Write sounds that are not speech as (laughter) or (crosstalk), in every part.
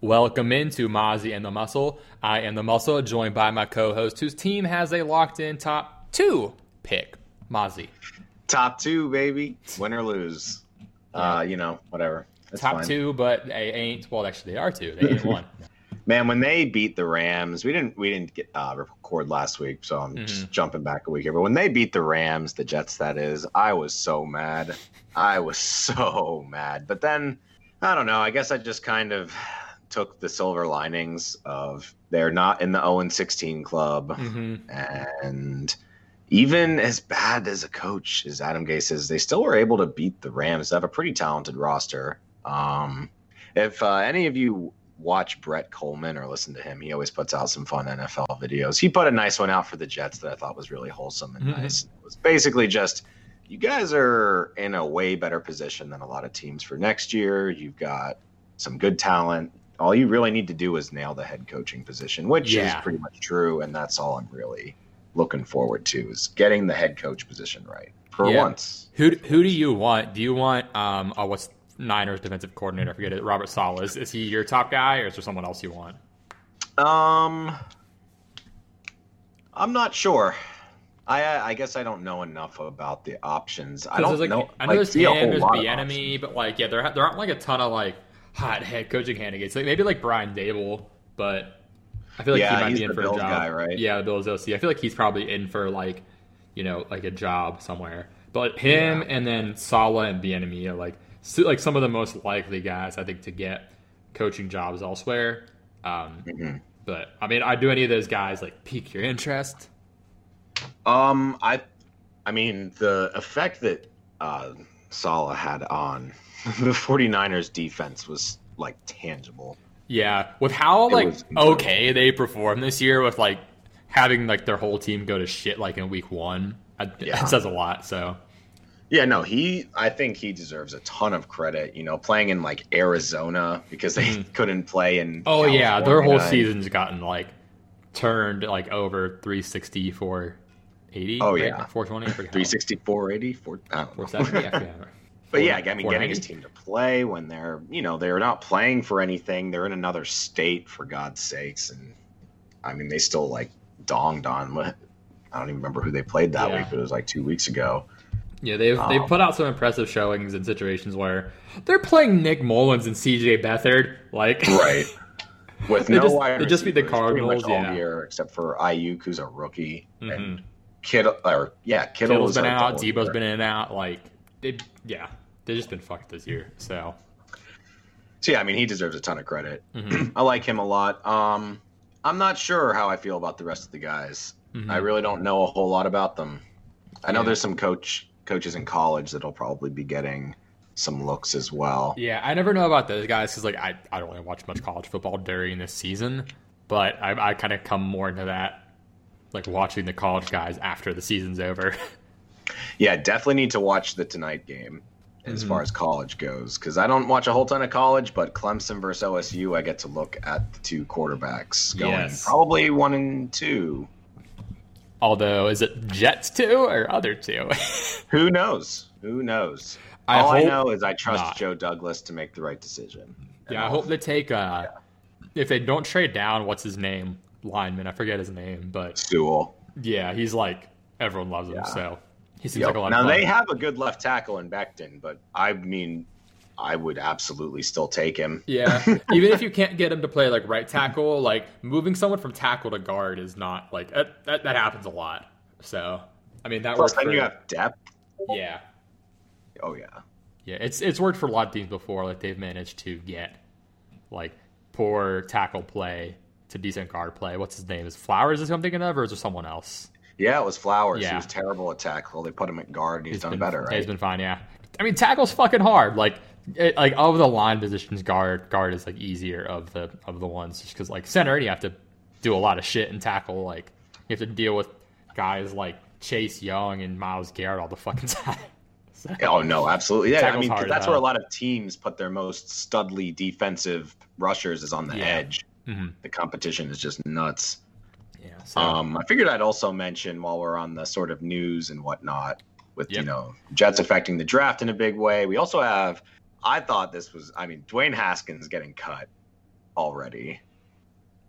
Welcome into Mozzie and the Muscle. I am the Muscle, joined by my co-host, whose team has a locked-in top two pick. Mozzie. Top two, baby. Win or lose. Uh, you know, whatever. That's top fine. two, but they ain't. Well, actually, they are two. They ain't one. (laughs) Man, when they beat the Rams, we didn't we didn't get uh, record last week, so I'm just jumping back a week here. But when they beat the Rams, the Jets, that is, I was so mad. I was (laughs) so mad. But then I don't know. I guess I just kind of took the silver linings of they're not in the 0 16 club, hmm and even as bad as a coach as Adam Gase is, they still were able to beat the Rams. They have a pretty talented roster. Um, if uh, any of you watch Brett Kollmann or listen to him, he always puts out some fun NFL videos. He put a nice one out for the Jets that I thought was really wholesome and Mhm. nice. It was basically just you guys are in a way better position than a lot of teams for next year. You've got some good talent. All you really need to do is nail the head coaching position, which Yeah. is pretty much true, and that's all I'm really looking forward to is getting the head coach position right for Yeah. once. Who who do you want? Do you want um oh, what's Niners defensive coordinator? I forget it. Robert Saleh. Is, is he your top guy, or is there someone else you want? Um, I'm not sure. I I guess I don't know enough about the options. I don't like, know. I know like, there's him, there's lot enemy, but like yeah, there there aren't like a ton of like hot head coaching candidates. Like maybe like Brian Daboll, but I feel like Yeah, he might be in for Bills a job. guy, right? Yeah, the Bills OC. I feel like he's probably in for like you know like a job somewhere. But him and then Saleh and Bieniemy are like like some of the most likely guys I think to get coaching jobs elsewhere. Um, Mhm. But I mean, I do any of those guys like pique your interest? Um, I, I mean, the effect that uh, Saleh had on (laughs) the 49ers defense was like tangible. Yeah, with how It like okay they performed this year, with like having like their whole team go to shit like in week one, I, Yeah. it says a lot. So Yeah, no, he. I think he deserves a ton of credit. You know, playing in like Arizona because they Mhm. couldn't play in. oh yeah, their whole season's gotten like turned like over 360, 480. Oh, right? yeah. 420, I 360, 480, 4, I don't know. 470, I forget. (laughs) But yeah, I mean, getting his team to play when they're, you know, they're not playing for anything. They're in another state, for God's sakes. And I mean, they still like donged on. (laughs) I don't even remember who they played that Yeah. week, but it was like two weeks ago. Yeah, they've they've Um, put out some impressive showings in situations where they're playing Nick Mullens and C.J. Beathard, like (laughs) right. With no just- wide they just beat the receivers pretty much Cardinals, all yeah. year, except for Aiyuk, who's a rookie, Mhm. and Kittle, or yeah, Kittle Kittle's was been out, whole Deebo's year. been in and out. Like, they, yeah, they've just been fucked this year. So, So yeah, I mean, he deserves a ton of credit. mhm, (clears throat) I like him a lot. Um, I'm not sure how I feel about the rest of the guys. mhm. I really don't know a whole lot about them. I know Yeah. there's some coach coaches in college that'll probably be getting some looks as well. yeah, I never know about those guys because like I, I don't really watch much college football during this season, but I, I kind of come more into that like watching the college guys after the season's over. (laughs) Yeah, definitely need to watch the tonight game as Mhm. far as college goes because I don't watch a whole ton of college, but Clemson versus OSU, I get to look at the two quarterbacks going Yes. probably one and two. Although, is it Jets two or other two? (laughs) Who knows? Who knows? I All I know is I trust not. Joe Douglas to make the right decision. Yeah, I hope they take uh if they don't trade down, what's his name? Lineman, I forget his name, but Sewell. yeah, he's like everyone loves him, Yeah. so he seems Yep. like a lot now of they have a good left tackle in Becton, but I mean, I would absolutely still take him. yeah, (laughs) even if you can't get him to play like right tackle, like moving someone from tackle to guard is not like that. That, that happens a lot. So I mean that Plus, works. then For, you have depth. yeah, Oh yeah, yeah. It's it's worked for a lot of teams before. Like they've managed to get like poor tackle play to decent guard play. What's his name? Is Flowers is who I'm thinking of, or is there someone else? Yeah. It was Flowers. Yeah. He was terrible at tackle. They put him at guard, and he's, He's done been, better. Right? He's been fine. Yeah. I mean, tackle's fucking hard. Like, it, like of the line positions, guard guard is like easier of the of the ones just because like center you have to do a lot of shit and tackle. Like you have to deal with guys like Chase Young and Myles Garrett all the fucking (laughs) time. So, Oh no, absolutely. Yeah, I mean that's where a lot of teams put their most studly defensive rushers is on the Yeah. edge. mhm. The competition is just nuts. Yeah. So Um, I figured I'd also mention while we're on the sort of news and whatnot, with Yep. you know Jets affecting the draft in a big way. We also have. I thought this was. I mean, Dwayne Haskins getting cut. already.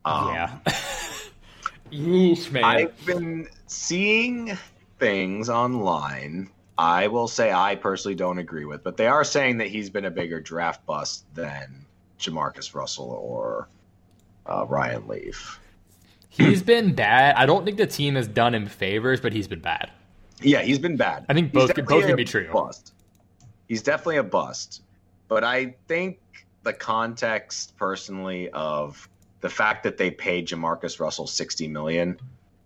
Um, yeah. (laughs) Yeesh, man. I've been seeing things online. I will say I personally don't agree with, but they are saying that he's been a bigger draft bust than Jamarcus Russell or uh, Ryan Leaf. He's been bad. I don't think the team has done him favors, but he's been bad. Yeah, he's been bad. I think both both can be true. Bust. He's definitely a bust, but I think the context personally of the fact that they paid Jamarcus Russell sixty million.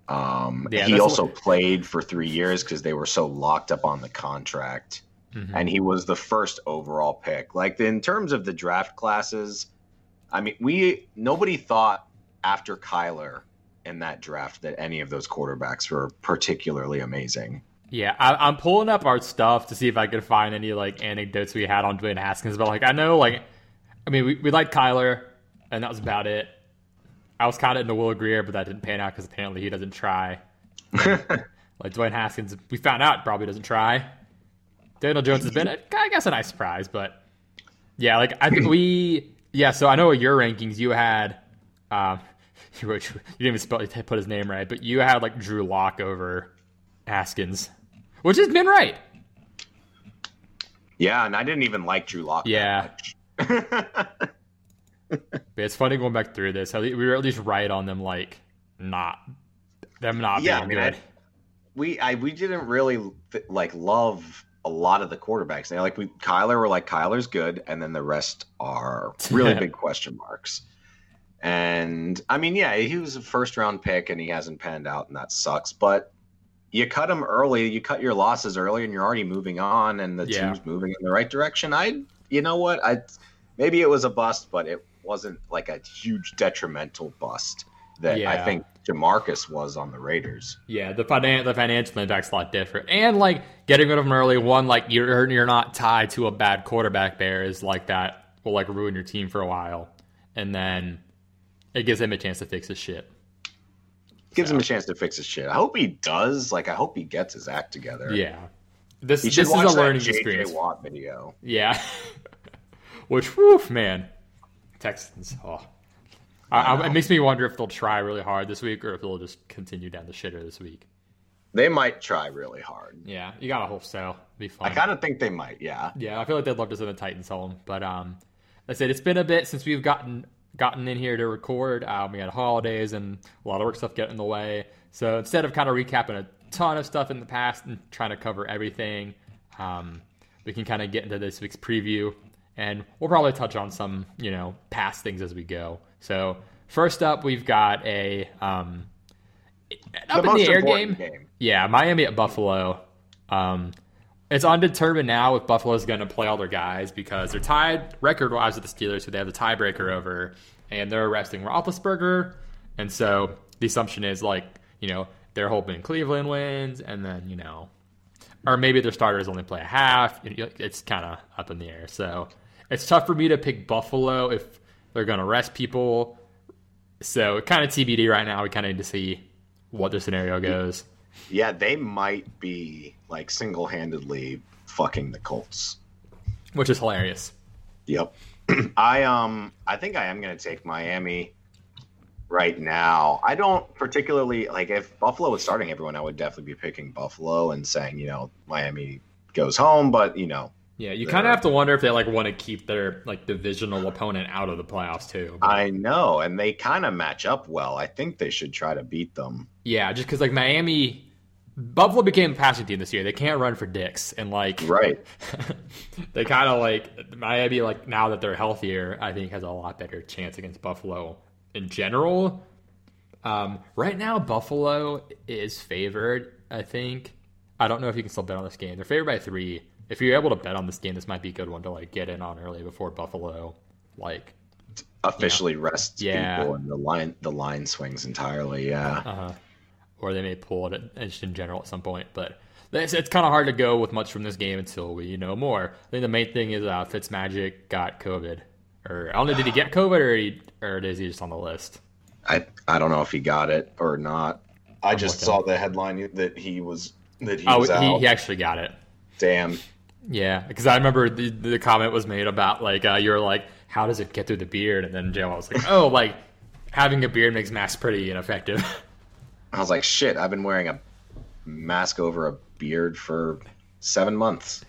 Um, yeah, he also what... played for three years because they were so locked up on the contract, mm-hmm. and he was the first overall pick. Like in terms of the draft classes, I mean, we nobody thought after Kyler in that draft that any of those quarterbacks were particularly amazing. Yeah, I, am pulling up our stuff to see if I could find any like anecdotes we had on Dwayne Haskins, but like I know, like I mean, we, we liked Kyler, and that was about it. I was kind of into Will Grier, but that didn't pan out because apparently he doesn't try. (laughs) like Dwayne Haskins, we found out probably doesn't try. Daniel Jones has been, I guess, a nice surprise, but yeah, like I think we, yeah. So I know your rankings you had. Um, (laughs) you, wrote, you didn't even spell, put his name right, but you had like Drew Lock over Haskins, which has been right. Yeah, and I didn't even like Drew Lock. Yeah. (laughs) it's funny going back through this. We were at least right on them, like not them not yeah, being I mean, good. I, we I we didn't really like love a lot of the quarterbacks. They like we Kyler were like Kyler's good, and then the rest are really (laughs) big question marks. And I mean, yeah, he was a first round pick, and he hasn't panned out, and that sucks. But you cut him early, you cut your losses early, and you're already moving on, and the yeah. team's moving in the right direction. I, you know what, I maybe it was a bust, but it wasn't like a huge detrimental bust that yeah. I think Jamarcus was on the Raiders. Yeah, the finan- the financial impact's a lot different, and like getting rid of him early, one like you're you're not tied to a bad quarterback there is like that will like ruin your team for a while, and then it gives him a chance to fix his shit gives him a chance to fix his shit. I hope he does. Like, I hope he gets his act together. Yeah, this this is a learning JJ experience. Watt video. Yeah, (laughs) which woof man, Texans. Oh, I, I, it makes me wonder if they'll try really hard this week or if they'll just continue down the shitter this week. They might try really hard. Yeah, you gotta hope so. Be fun. I kind of think they might. Yeah. Yeah, I feel like they'd love to send the Titans home, but um, I said it's been a bit since we've gotten gotten in here to record. Um, we had holidays and a lot of work stuff getting in the way. So instead of kind of recapping a ton of stuff in the past and trying to cover everything, um, we can kind of get into this week's preview. And we'll probably touch on some, you know, past things as we go. So first up, we've got a um, up the in the air game. game. Yeah, Miami at Buffalo. Um, it's undetermined now if Buffalo's going to play all their guys because they're tied record wise with the Steelers, who they have the tiebreaker over, and they're arresting Roethlisberger. And so the assumption is like, you know, they're hoping Cleveland wins, and then, you know, or maybe their starters only play a half. It's kind of up in the air. So it's tough for me to pick Buffalo if they're going to rest people. So kind of TBD right now. We kind of need to see what the scenario goes. Yeah, they might be like single handedly fucking the Colts, which is hilarious. Yep. (clears throat) I um I think I am going to take Miami right now. I don't particularly like if Buffalo was starting everyone, I would definitely be picking Buffalo and saying you know Miami goes home, but you know. Yeah, you kind of have to wonder if they like want to keep their like divisional opponent out of the playoffs too. But... I know, and they kind of match up well. I think they should try to beat them. Yeah, just because like Miami Buffalo became a passing team this year. They can't run for dicks, and like right, (laughs) they kind of like Miami. Like now that they're healthier, I think has a lot better chance against Buffalo in general. Um, right now, Buffalo is favored. I think. I don't know if you can still bet on this game. They're favored by three. If you're able to bet on this game, this might be a good one to like get in on early before Buffalo like officially rests yeah. people and the line the line swings entirely. Yeah. Uh-huh or they may pull it just in general at some point. But it's, it's kind of hard to go with much from this game until we know more. I think the main thing is uh, Fitzmagic got COVID, or I don't know, did he get COVID or he, or is he just on the list? I I don't know if he got it or not. I I'm just saw the headline that he was that he oh, was he, he actually got it. Damn. Yeah, because I remember the, the comment was made about like uh, you're like how does it get through the beard? And then JL was like, (laughs) oh, like having a beard makes masks pretty ineffective. I was like, shit, I've been wearing a mask over a beard for seven months.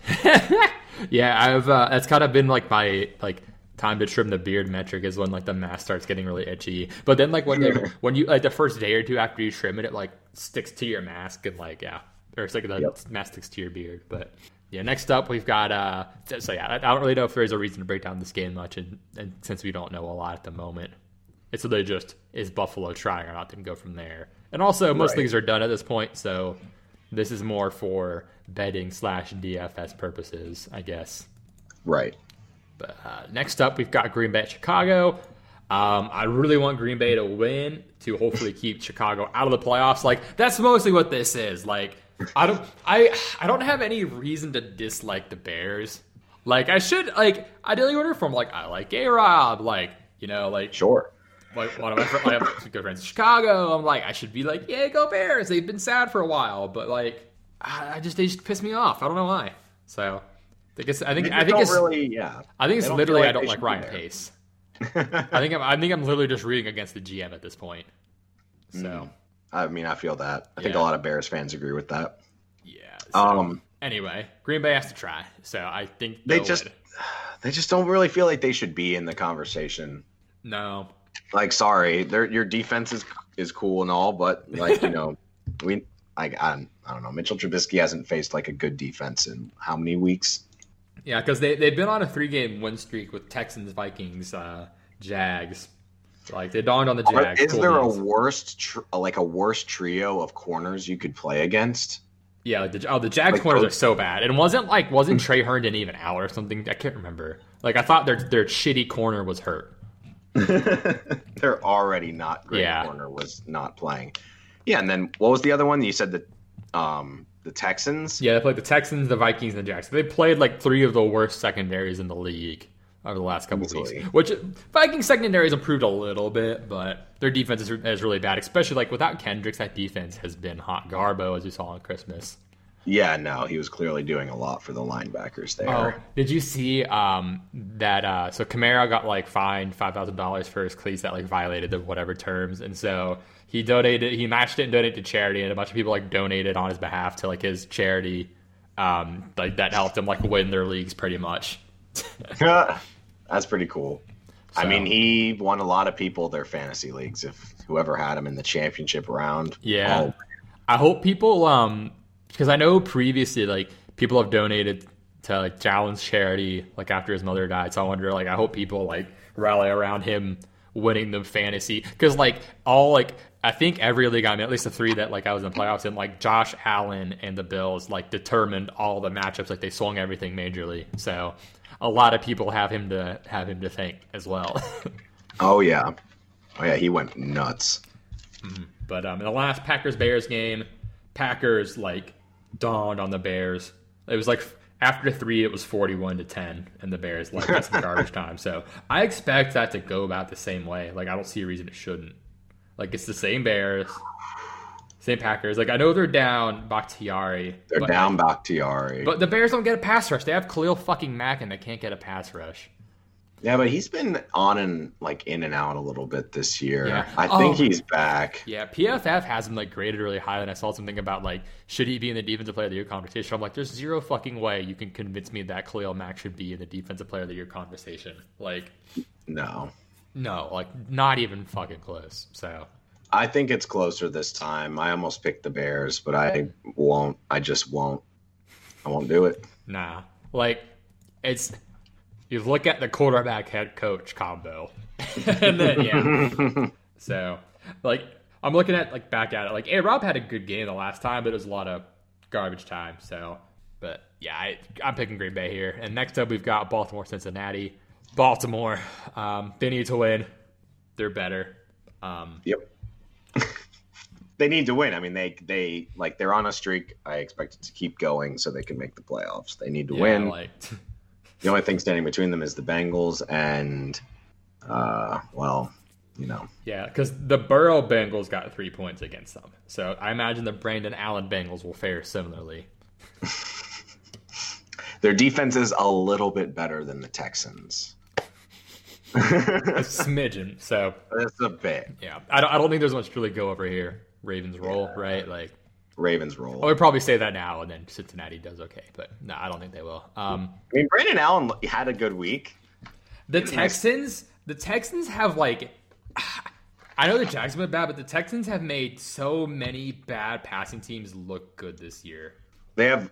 (laughs) yeah, I've uh, that's kind of been like my like time to trim the beard metric is when like the mask starts getting really itchy. But then like when they, (laughs) when you like the first day or two after you trim it, it like sticks to your mask and like yeah, or it's like the yep. mask sticks to your beard. But yeah, next up we've got uh so yeah, I don't really know if there's a reason to break down this game much, and, and since we don't know a lot at the moment, it's really just is Buffalo trying or not, then go from there. And also most right. leagues are done at this point, so this is more for betting slash DFS purposes, I guess. Right. But uh, next up, we've got Green Bay at Chicago. Um, I really want Green Bay to win to hopefully (laughs) keep Chicago out of the playoffs. Like that's mostly what this is. Like I don't, I, I don't have any reason to dislike the Bears. Like I should, like ideally order from like I like A Rob, like you know, like sure. Like one of my, friends, my good friends in Chicago. I'm like I should be like yeah, go Bears. They've been sad for a while, but like I just they just piss me off. I don't know why. So I guess I think I think it's really yeah. I think it's literally like I don't like Ryan Pace. (laughs) I think I'm I think I'm literally just reading against the GM at this point. So mm. I mean I feel that. I yeah. think a lot of Bears fans agree with that. Yeah. So, um anyway, Green Bay has to try. So I think they just would. they just don't really feel like they should be in the conversation. No. Like sorry, your defense is is cool and all, but like, you (laughs) know, we I, I, I don't know. Mitchell Trubisky hasn't faced like a good defense in how many weeks? Yeah, because they they've been on a three game win streak with Texans, Vikings, uh, Jags. Like they dawned on the Jags. Is there a worst tr- like a worst trio of corners you could play against? Yeah, like the, oh, the Jags like, corners are so bad. And wasn't like wasn't Tre Herndon even out or something? I can't remember. Like I thought their their shitty corner was hurt. (laughs) their already not great yeah. corner was not playing. Yeah, and then what was the other one? You said that um, the Texans. Yeah, they played the Texans, the Vikings, and the Jags. They played like three of the worst secondaries in the league over the last couple Easily. weeks. Which Vikings has improved a little bit, but their defense is, is really bad. Especially like without Kendricks, that defense has been hot garbo as you saw on Christmas. Yeah, no, he was clearly doing a lot for the linebackers there. Oh, did you see um, that? Uh, so Kamara got like fined five thousand dollars for his cleats that like violated the whatever terms, and so he donated, he matched it and donated to charity, and a bunch of people like donated on his behalf to like his charity. Um, like that helped him like win their leagues pretty much. (laughs) (laughs) That's pretty cool. So, I mean, he won a lot of people their fantasy leagues. If whoever had him in the championship round, yeah. Oh. I hope people um because I know previously like people have donated to like Jalen's charity like after his mother died. So I wonder like I hope people like rally around him winning the fantasy because like all like I think every league I'm in, at least the three that like I was in playoffs in, like Josh Allen and the Bills like determined all the matchups. Like they swung everything majorly. So a lot of people have him to have him to thank as well. (laughs) oh yeah, oh yeah, he went nuts. Mm-hmm. But um, in the last Packers Bears game, Packers like dawned on the Bears. It was like after three, it was forty-one to ten, and the Bears like got some (laughs) garbage time. So I expect that to go about the same way. Like I don't see a reason it shouldn't. Like it's the same Bears, same Packers. Like I know they're down Bakhtiari. They're but, down Bakhtiari. But the Bears don't get a pass rush. They have Khalil fucking Mack, and they can't get a pass rush. Yeah, but he's been on and like in and out a little bit this year. Yeah. I think oh, he's back. Yeah, PFF has him like graded really high, and I saw something about like should he be in the defensive player of the year conversation. I'm like, there's zero fucking way you can convince me that Khalil Mack should be in the defensive player of the year conversation. Like, no, no, like not even fucking close. So I think it's closer this time. I almost picked the Bears, but I won't. I just won't. I won't do it. Nah, like it's you look at the quarterback head coach combo, (laughs) and then yeah. (laughs) so like I'm looking at like back at it, like hey, Rob had a good game the last time, but it was a lot of garbage time. So, but yeah, I, I'm picking Green Bay here. And next up, we've got Baltimore, Cincinnati. Baltimore, um, they need to win. They're better. Um, yep. They need to win. I mean, they they like they're on a streak. I expect it to keep going so they can make the playoffs. They need to yeah, win. Like (laughs) the only thing standing between them is the Bengals and, uh, well, you know. Yeah, because the Burrow Bengals got three points against them. So I imagine the Brandon Allen Bengals will fare similarly. (laughs) Their defense is a little bit better than the Texans. (laughs) a smidgen. So That's a bit. yeah, I don't, I don't think there's much to really go over here. Ravens roll, right? Like Ravens roll. I would probably say that now, and then Cincinnati does okay, but no, I don't think they will. Um, I mean, Brandon Allen had a good week. the Texans, the Texans have like, (sighs) I know the Jags have been bad, but the Texans have made so many bad passing teams look good this year. They have,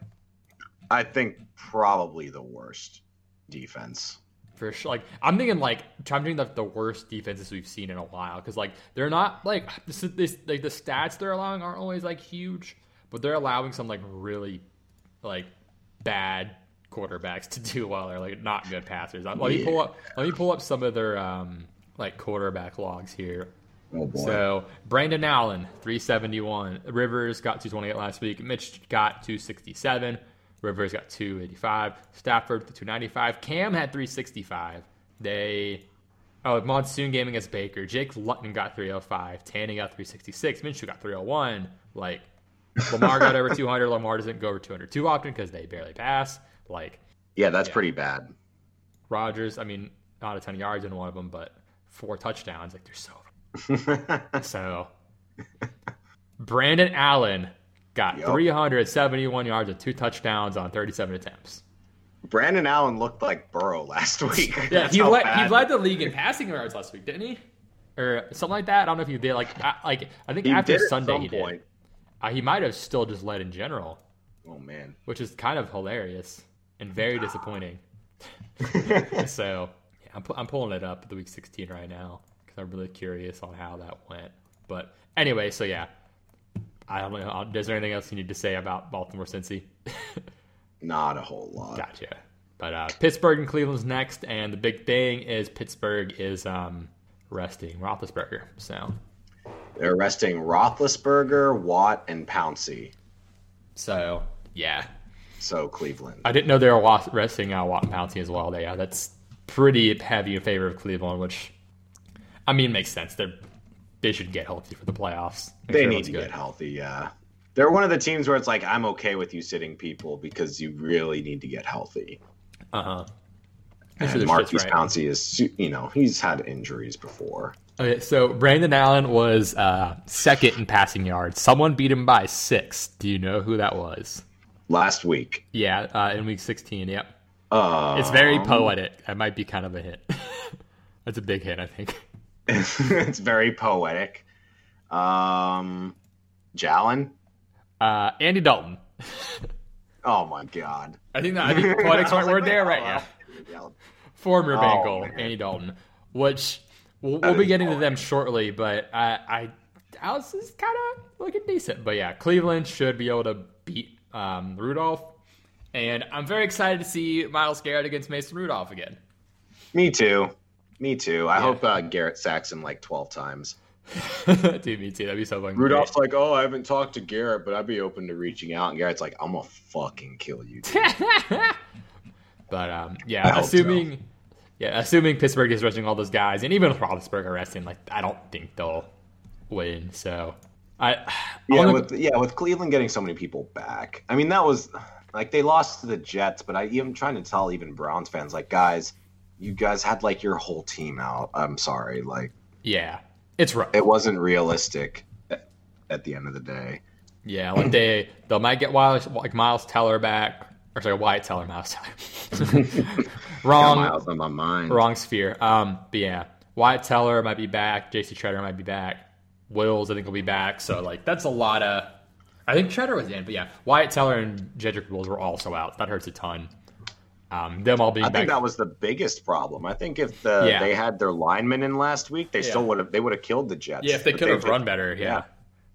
I think, probably the worst defense. For sure, like I'm thinking, like I'm thinking the, the worst defenses we've seen in a while because like they're not like (sighs) this, this like the stats they're allowing aren't always like huge, but they're allowing some like really like bad quarterbacks to do well. They're like not good passers. Let me pull up. Let me pull up some of their um like quarterback logs here. Oh boy. So Brandon Allen, 371. Rivers got 228 last week. Mitch got 267. Rivers got 285. Stafford 295. Cam had 365. They oh monsoon gaming against Baker. Jake Luton got 305. Tanny got 366. Minshew got 301. Like Lamar got over (laughs) 200. Lamar doesn't go over 200 too often because they barely pass. Like yeah, that's pretty bad. Rodgers, I mean, not a ton of yards in one of them, but four touchdowns. Like they're so (laughs) So, Brandon Allen got Yup. 371 yards and two touchdowns on 37 attempts. Brandon Allen looked like Burrow last (laughs) week. Yeah, he led, he led the league in passing yards last week, didn't he? Or something like that. I don't know if he did. Like, I, like I think He after Sunday he point. did. Uh, he might have still just led in general, Oh man. which is kind of hilarious and very disappointing. (laughs) so, yeah, I'm, I'm pulling it up the week 16 right now because I'm really curious on how that went. But anyway, so yeah, I don't know. Is there anything else you need to say about Baltimore Cincy? (laughs) Not a whole lot. gotcha. But uh, Pittsburgh and Cleveland's next, and the big thing is Pittsburgh is um, resting Roethlisberger. So, They're arresting Roethlisberger, Watt, and Pouncey. so yeah, So Cleveland. I didn't know they were resting uh, Watt and Pouncey as well. They, yeah, that's pretty heavy in favor of Cleveland, which I mean makes sense. They they should get healthy for the playoffs. Make They sure need to good. get healthy. Yeah. They're one of the teams where it's like I'm okay with you sitting people because you really need to get healthy. Uh huh. And Maurkice Pouncey is, you know, he's had injuries before. Okay, so Brandon Allen was uh, second in passing yards. Someone beat him by six. Do you know who that was? Last week, Yeah, uh, in week 16. Yep. uh, It's very poetic. That might be kind of a hit. (laughs) That's a big hit, I think. (laughs) it's very poetic. Um, Jalen. Uh, Andy Dalton. (laughs) Oh my god. I think that I think poetic's right (laughs) was like, word there, right? Yeah. Former Oh, Bengal, man. Andy Dalton, which we'll, we'll be getting to them shortly, but I, I Dallas is kind of looking decent. But yeah, Cleveland should be able to beat um, Rudolph, and I'm very excited to see Myles Garrett against Mason Rudolph again. Me too. Me too. I Yeah. hope uh, Garrett sacks him like 12 times. (laughs) Dude, me too. That'd be so fucking Rudolph's like, oh, I haven't talked to Garrett, but I'd be open to reaching out. And Garrett's like, I'm gonna fucking kill you. (laughs) but um, I yeah, hope assuming yeah, assuming Pittsburgh is resting all those guys, and even with Roethlisberger resting, like I don't think they'll win. So I yeah, I'll with yeah, with Cleveland getting so many people back. I mean, that was like they lost to the Jets, but I even trying to tell even Browns fans, like, guys, you guys had like your whole team out. I'm sorry, like yeah, it's rough. it wasn't realistic at, at the end of the day. Yeah, like they they might get Miles like Miles Teller back, or sorry, Wyatt Teller, Miles Teller. (laughs) Wrong, Miles on my mind. wrong sphere. Um, but yeah, Wyatt Teller might be back. J.C. Tretter might be back. Wills, I think, will be back. So like that's a lot of. I think Tretter was in, but yeah, Wyatt Teller and Jedrick Wills were also out. That hurts a ton. Um, them all being I back. think that was the biggest problem. I think if the, Yeah. they had their linemen in last week, they still would have they would have killed the Jets. yeah, if they could have run better, yeah. yeah.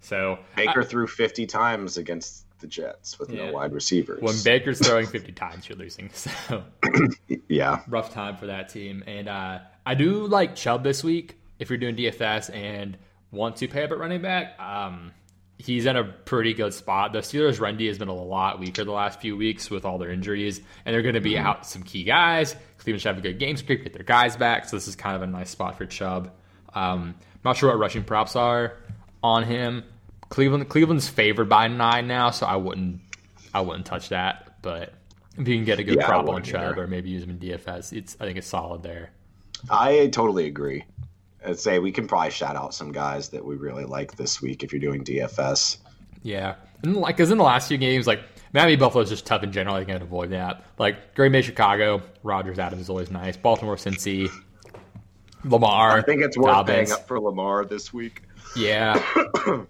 So Baker threw 50 times against the Jets with Yeah. no wide receivers. when Baker's throwing 50 times, you're losing. So (clears throat) yeah, rough time for that team. And uh, I do like Chubb this week. If you're doing DFS and want to pay up at running back, um, he's in a pretty good spot. The Steelers' run D has been a lot weaker the last few weeks with all their injuries, and they're going to be out some key guys. Cleveland should have a good game script, get their guys back. So this is kind of a nice spot for Chubb. Um, not sure what rushing props are on him. Cleveland Cleveland's favored by nine now, so I wouldn't I wouldn't touch that. But if you can get a good Yeah, prop on Chubb either. or maybe use him in DFS, it's I think it's solid there. I totally agree. I'd say we can probably shout out some guys that we really like this week if you're doing DFS. Yeah, and like because in the last few games, like Miami Buffalo's just tough in general. I can't avoid that. Like Green Bay, Chicago, Rodgers, Adams is always nice. Baltimore, Cincy, Lamar. I think it's worth Dobbins. paying up for Lamar this week. Yeah, (coughs)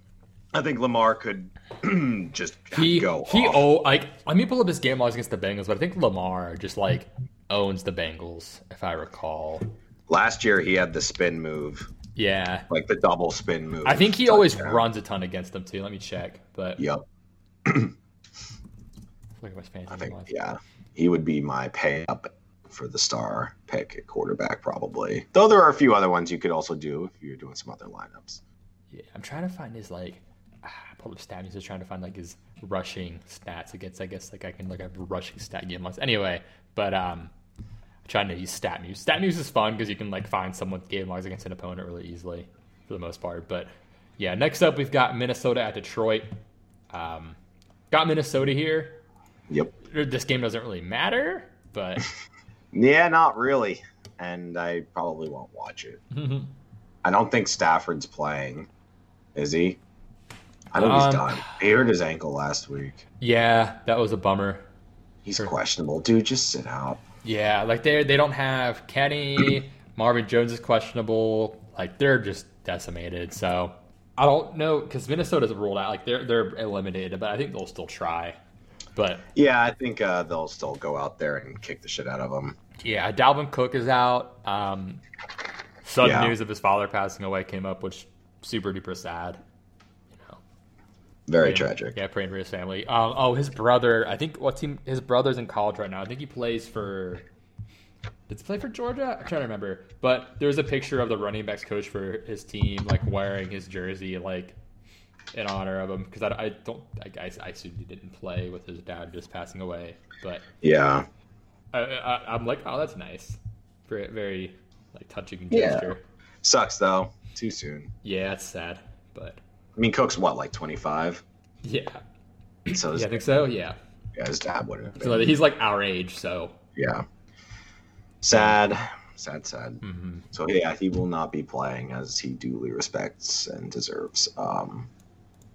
I think Lamar could (clears throat) just he go. he off. oh like let me pull up his game logs against the Bengals, but I think Lamar just like owns the Bengals if I recall. Last year he had the spin move, Yeah, like the double spin move. I think he always Touchdown. runs a ton against them too. Let me check, but Yep, (clears throat) look at my fantasy I think yeah, he would be my pay up for the star pick at quarterback probably. Though there are a few other ones you could also do if you're doing some other lineups. Yeah, I'm trying to find his like. I pulled up stat. Just trying to find like his rushing stats against. I guess like I can look at rushing stat game logs. Anyway, but um, trying to use StatMuse. Stat muse is fun because you can like find someone's game logs against an opponent really easily for the most part. But yeah, next up we've got Minnesota at Detroit. Um, got Minnesota here. Yep. This game doesn't really matter, but (laughs) Yeah, not really, and I probably won't watch it. I don't think Stafford's playing. Is he? I know he's Um, done. He hurt his ankle last week. yeah, that was a bummer. He's questionable. Dude, just sit out. Yeah, like they they don't have Kenny. Marvin Jones is questionable. Like they're just decimated. So I don't know because Minnesota's ruled out. Like they're they're eliminated, but I think they'll still try. But Yeah, I think uh, they'll still go out there and kick the shit out of them. yeah, Dalvin Cook is out. Um, sudden Yeah. news of his father passing away came up, which super duper sad. Very praying- tragic. Yeah, praying for his family. Um, oh, his brother. I think what team? His brother's in college right now. I think he plays for. Did he play for Georgia? I'm trying to remember. But there's a picture of the running backs coach for his team, like wearing his jersey, like in honor of him. Because I, I don't. I, I, I assume he didn't play with his dad just passing away. But Yeah. I, I, I'm like, oh, that's nice. Very, very like touching gesture. Yeah. gesture. Sucks though. Too soon. Yeah, it's sad, but I mean, Cook's what, like 25? yeah, So his, yeah, I think so. Yeah, yeah, his dad would have. so he's like our age, so Yeah. Sad. Sad, sad. mhm. So yeah, he will not be playing as he duly respects and deserves. Um,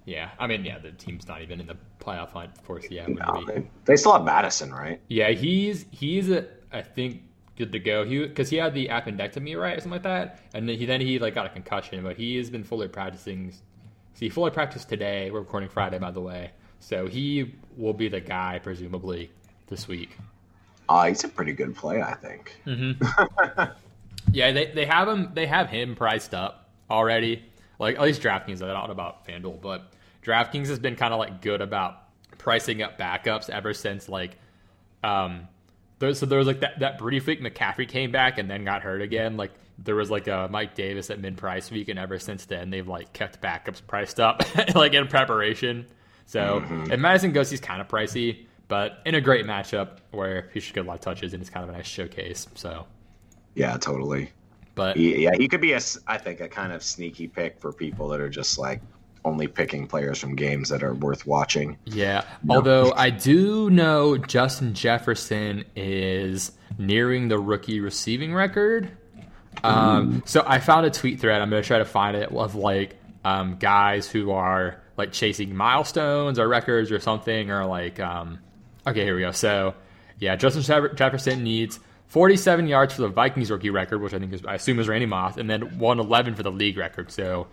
Yeah, I mean, yeah, the team's not even in the playoff hunt. Of course, yeah, no, they, they still have Mattison, right? yeah, he's he's a, I think good to go. He because he had the appendectomy right or something like that, and then he then he like got a concussion, but he has been fully practicing. See, he fully practiced today. We're recording Friday, by the way, so he will be the guy presumably this week. Uh, he's a pretty good play, I think. (laughs) Yeah, they, they have him they have him priced up already. Like at least DraftKings. I don't know about FanDuel, but DraftKings has been kind of like good about pricing up backups ever since like um there, so there was like that that pretty freak McCaffrey came back and then got hurt again. Like there was like a Mike Davis at mid price week, and ever since then they've like kept backups priced up (laughs) like in preparation. So mm-hmm. if Mattison goes, he's kind of pricey, but in a great matchup where he should get a lot of touches and it's kind of a nice showcase. So, Yeah, totally. but yeah, he could be a, I think, a kind of sneaky pick for people that are just like only picking players from games that are worth watching. Yeah. Although I do know Justin Jefferson is nearing the rookie receiving record. Um, so I found a tweet thread. I'm going to try to find it of like um, guys who are like chasing milestones or records or something or like um, okay here we go. So yeah, Justin Jeff- Jefferson needs 47 yards for the Vikings rookie record, which I think is I assume is Randy Moss, and then 111 for the league record. So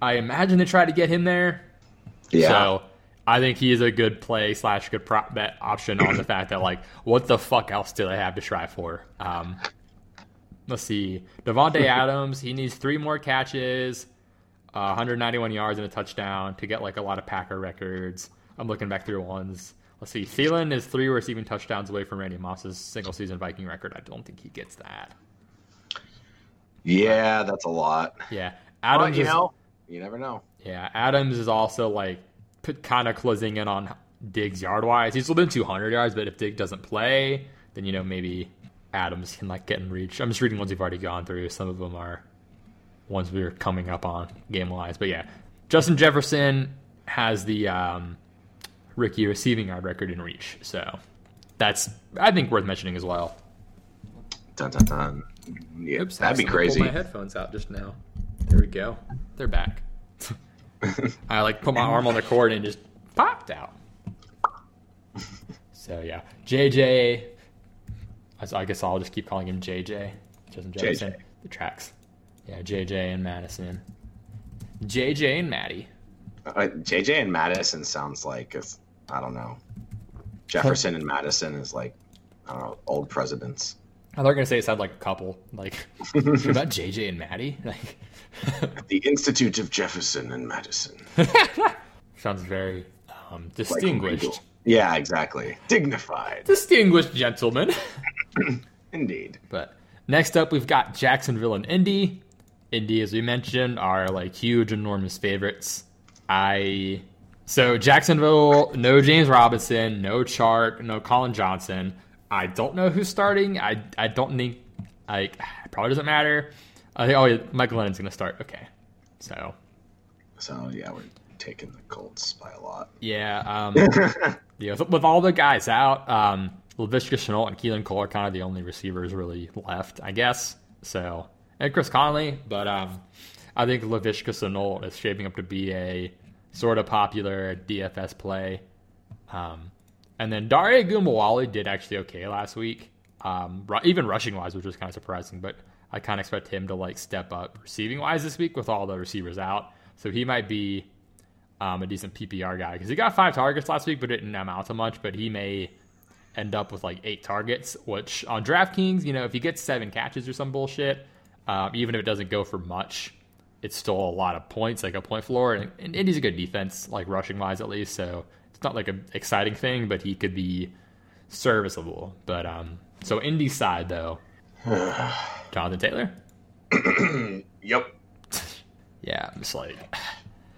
I imagine they try to get him there. Yeah. So I think he is a good play slash good prop bet option on the fact that like what the fuck else do they have to try for? Um, let's see, Davante (laughs) Adams he needs three more catches, uh, 191 yards and a touchdown to get like a lot of Packer records. I'm looking back through ones. Let's see, Thielen is three receiving touchdowns away from Randy Moss's single season Viking record. I don't think he gets that. yeah, that's a lot. Yeah, But, Adams you is know, you never know. Yeah, Adams is also like kind of closing in on Diggs yard wise. He's within 200 yards, but if Diggs doesn't play, then you know maybe Adams can like get in reach. I'm just reading ones we've already gone through. Some of them are ones we're coming up on game wise, but yeah, Justin Jefferson has the um, rookie receiving yard record in reach, so that's I think worth mentioning as well. Dun, dun, dun. Yeah, Oops, that'd be crazy. Pulled my headphones out just now. There we go. They're back. (laughs) I like put my arm on the cord and just popped out. (laughs) So yeah, JJ. I I guess I'll just keep calling him JJ. Justin Jefferson. JJ. The tracks. Yeah, JJ and Madison. JJ and Maddie. Uh, JJ and Madison sounds like it's, I don't know. Jefferson and Madison is like I don't know old presidents. I thought you were gonna say it sounded like a couple. Like (laughs) about JJ and Maddie? (laughs) Like (laughs) The Institute of Jefferson and Madison. sounds very um, distinguished. regal. Yeah, exactly. Dignified. distinguished gentleman. (clears throat) Indeed. But next up, we've got Jacksonville and Indy. Indy, as we mentioned, are like huge, enormous favorites. I so Jacksonville, no James Robinson, no Chark, no Collin Johnson. I don't know who's starting. I I don't think like probably doesn't matter. I think oh yeah, Mike Glennon's gonna start. Okay, so So yeah, we're taking the Colts by a lot. yeah, um, (laughs) yeah, with, with all the guys out, um, Laviska Shenault and Keelan Cole are kind of the only receivers really left, I guess. So, and Chris Conley, but um, I think Laviska Shenault is shaping up to be a sort of popular DFS play. Um, and then Dare Ogunbowale did actually okay last week, um, even rushing wise, which was kind of surprising. But I kind of expect him to like step up receiving wise this week with all the receivers out. So he might be um, a decent PPR guy because he got five targets last week, but didn't amount to much. But he may end up with like eight targets, which on DraftKings, you know, if he gets seven catches or some bullshit, um, even if it doesn't go for much, it's still a lot of points, like a point floor. And, and Indy's a good defense, like rushing wise at least. So it's not like an exciting thing, but he could be serviceable. But um, so Indy's side though, (sighs) Jonathan Taylor. (clears throat) Yep. (laughs) Yeah, I'm just like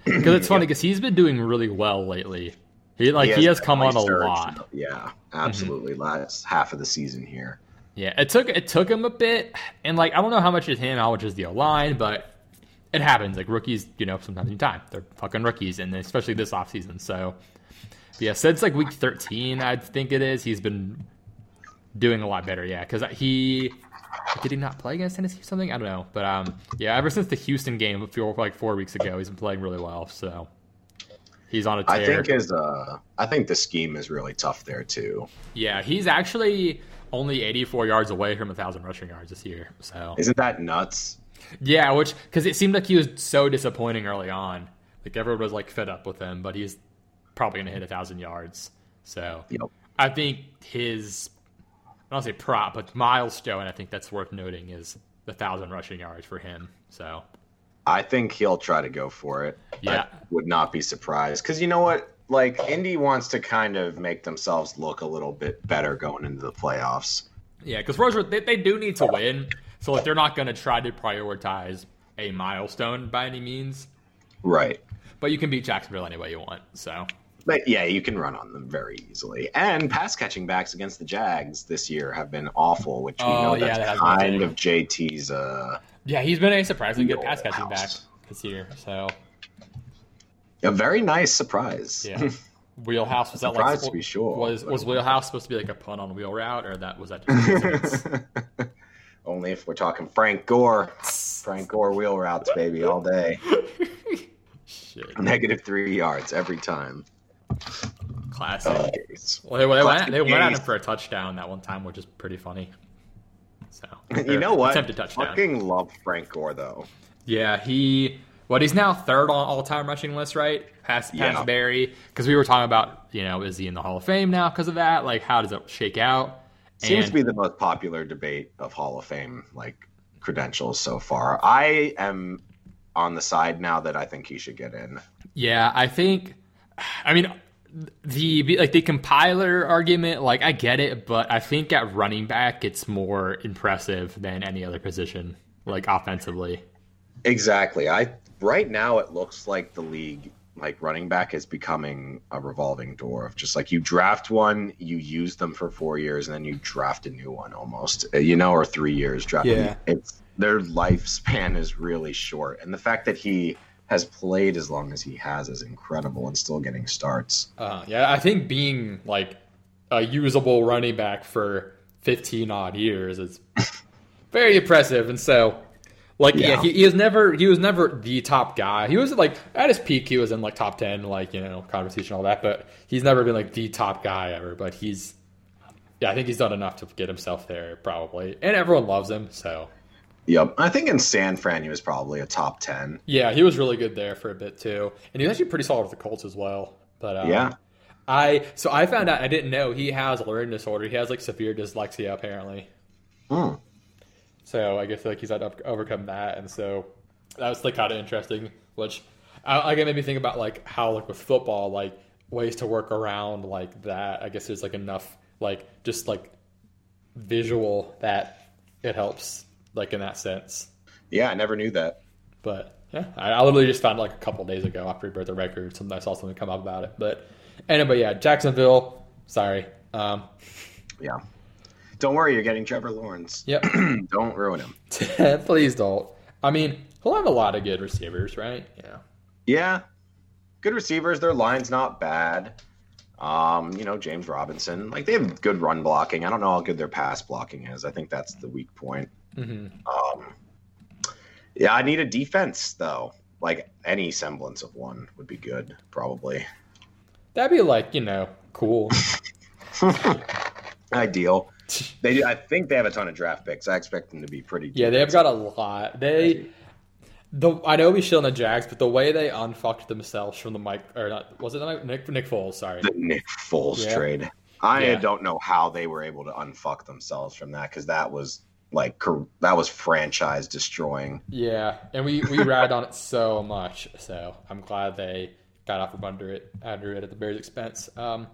because it's funny (clears throat) because he's been doing really well lately. He like he has, come on a lot. Yeah, absolutely. Last half of the season here. Yeah, it took it took him a bit, and like I don't know how much is him, how much is the O line, but it happens. Like rookies, you know, sometimes need time. They're fucking rookies, and especially this offseason. So yeah, since like week 13, I think it is, he's been doing a lot better. Yeah, because he did he not play against Tennessee or something? I don't know, but um, yeah, ever since the Houston game, like four weeks ago, he's been playing really well. So he's on a tear. I think his uh, I think the scheme is really tough there too. yeah, he's actually only 84 yards away from a thousand rushing yards this year. So Isn't that nuts? Yeah, which because it seemed like he was so disappointing early on. Like everyone was like fed up with him, but he's probably going to hit a thousand yards. So Yep. I think his I don't say prop, but milestone. I think that's worth noting is the thousand rushing yards for him. So I think he'll try to go for it. Yeah. I would not be surprised because you know what? Like Indy wants to kind of make themselves look a little bit better going into the playoffs. yeah, because Roser they, they do need to win, so like they're not going to try to prioritize a milestone by any means. Right. But you can beat Jacksonville any way you want. So But yeah, you can run on them very easily. And pass catching backs against the Jags this year have been awful, which we Oh, know yeah, that's that kind of JT's uh yeah, he's been a surprisingly good pass catching back this year. So a very nice surprise. Yeah. (laughs) Wheelhouse was that like to be sure, was was Wheelhouse supposed to be like a pun on wheel route or that was that just? (laughs) Only if we're talking Frank Gore. (laughs) Frank Gore wheel routes, baby, all day. Shit, Negative three yards every time. Classic. Well, they, they went they went at him for a touchdown that one time, which is pretty funny. So (laughs) You know what? Attempted touchdown. Fucking love Frank Gore though. Yeah, he. What he's now third on all time rushing list, right? Past past Yeah. Barry, because we were talking about, you know, is he in the Hall of Fame now because of that? Like, how does it shake out? Seems And- to be the most popular debate of Hall of Fame like credentials so far. I am on the side now that I think he should get in. Yeah, I think. I mean, the like the compiler argument, like I get it, but I think at running back it's more impressive than any other position, like offensively. Exactly. I right now it looks like the league like running back is becoming a revolving door of just like you draft one, you use them for four years, and then you draft a new one almost, uh, you know, or three years. Draft Yeah. it's their lifespan is really short, and the fact that he has played as long as he has is incredible and still getting starts. Uh, yeah, I think being like a usable running back for fifteen odd years is (laughs) very impressive. And so, like, yeah, Yeah. he, he was never he was never the top guy. He was like at his peak, he was in like top ten, like you know, conversation all that. But he's never been like the top guy ever. But he's, yeah, I think he's done enough to get himself there probably, and everyone loves him. So Yep. I think in San Fran he was probably a top ten. yeah, he was really good there for a bit too, and he was actually pretty solid with the Colts as well. But um, Yeah. I so I found out I didn't know he has a learning disorder. He has like severe dyslexia apparently. Hmm. So I guess like he's had to overcome that, and so that was like kind of interesting. Which I, I made me think about like how like with football, like ways to work around like that. I guess there's like enough like just like visual that it helps like in that sense. Yeah, I never knew that. But yeah, I, I literally just found it like a couple days ago after he broke the record. Something I saw something come up about it. But anyway, yeah, Jacksonville. Sorry. Um, (laughs) Yeah. Don't worry, you're getting Trevor Lawrence. yep. (clears throat) Don't ruin him. (laughs) Please don't. I mean, he'll have a lot of good receivers, right? Yeah. Yeah. Good receivers. Their line's not bad. Um, you know, James Robinson. Like they have good run blocking. I don't know how good their pass blocking is. I think that's the weak point. Hmm Um, yeah, I need a defense though. Like any semblance of one would be good, probably. That'd be like you know cool. (laughs) Ideal. (laughs) They, do- I think they have a ton of draft picks. I expect them to be pretty. yeah, they've got a lot. They. The, I know we shit on the Jags, but the way they unfucked themselves from the Mike or not was it Nick Nick Foles? Sorry. the Nick Foles Yeah. trade. I Yeah. don't know how they were able to unfuck themselves from that because that was like that was franchise destroying. Yeah, and we we ride on it so much. So I'm glad they got off from under it under it at the Bears' expense. Um,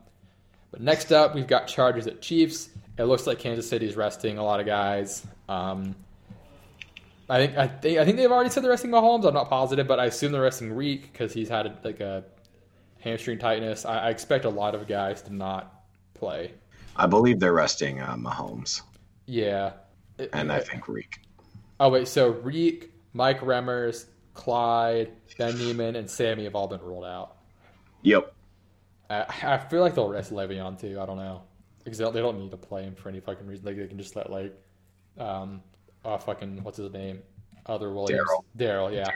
but next up, we've got Chargers at Chiefs. It looks like Kansas City's resting a lot of guys. Um, I think I think I think they've already said they're resting Mahomes. I'm not positive, but I assume they're resting Reek because he's had like a hamstring tightness. I, I expect a lot of guys to not play. I believe they're resting uh, Mahomes, Yeah, and I think Reek. Oh wait, so Reek, Mike Remmers, Clyde, Ben Niemann, and Sammy have all been ruled out. Yep. I, I feel like they'll rest Le'Veon too. I don't know because they don't- need to play him for any fucking reason. Like they can just let like, um, uh, fucking what's his name, other Williams, Darrel, yeah,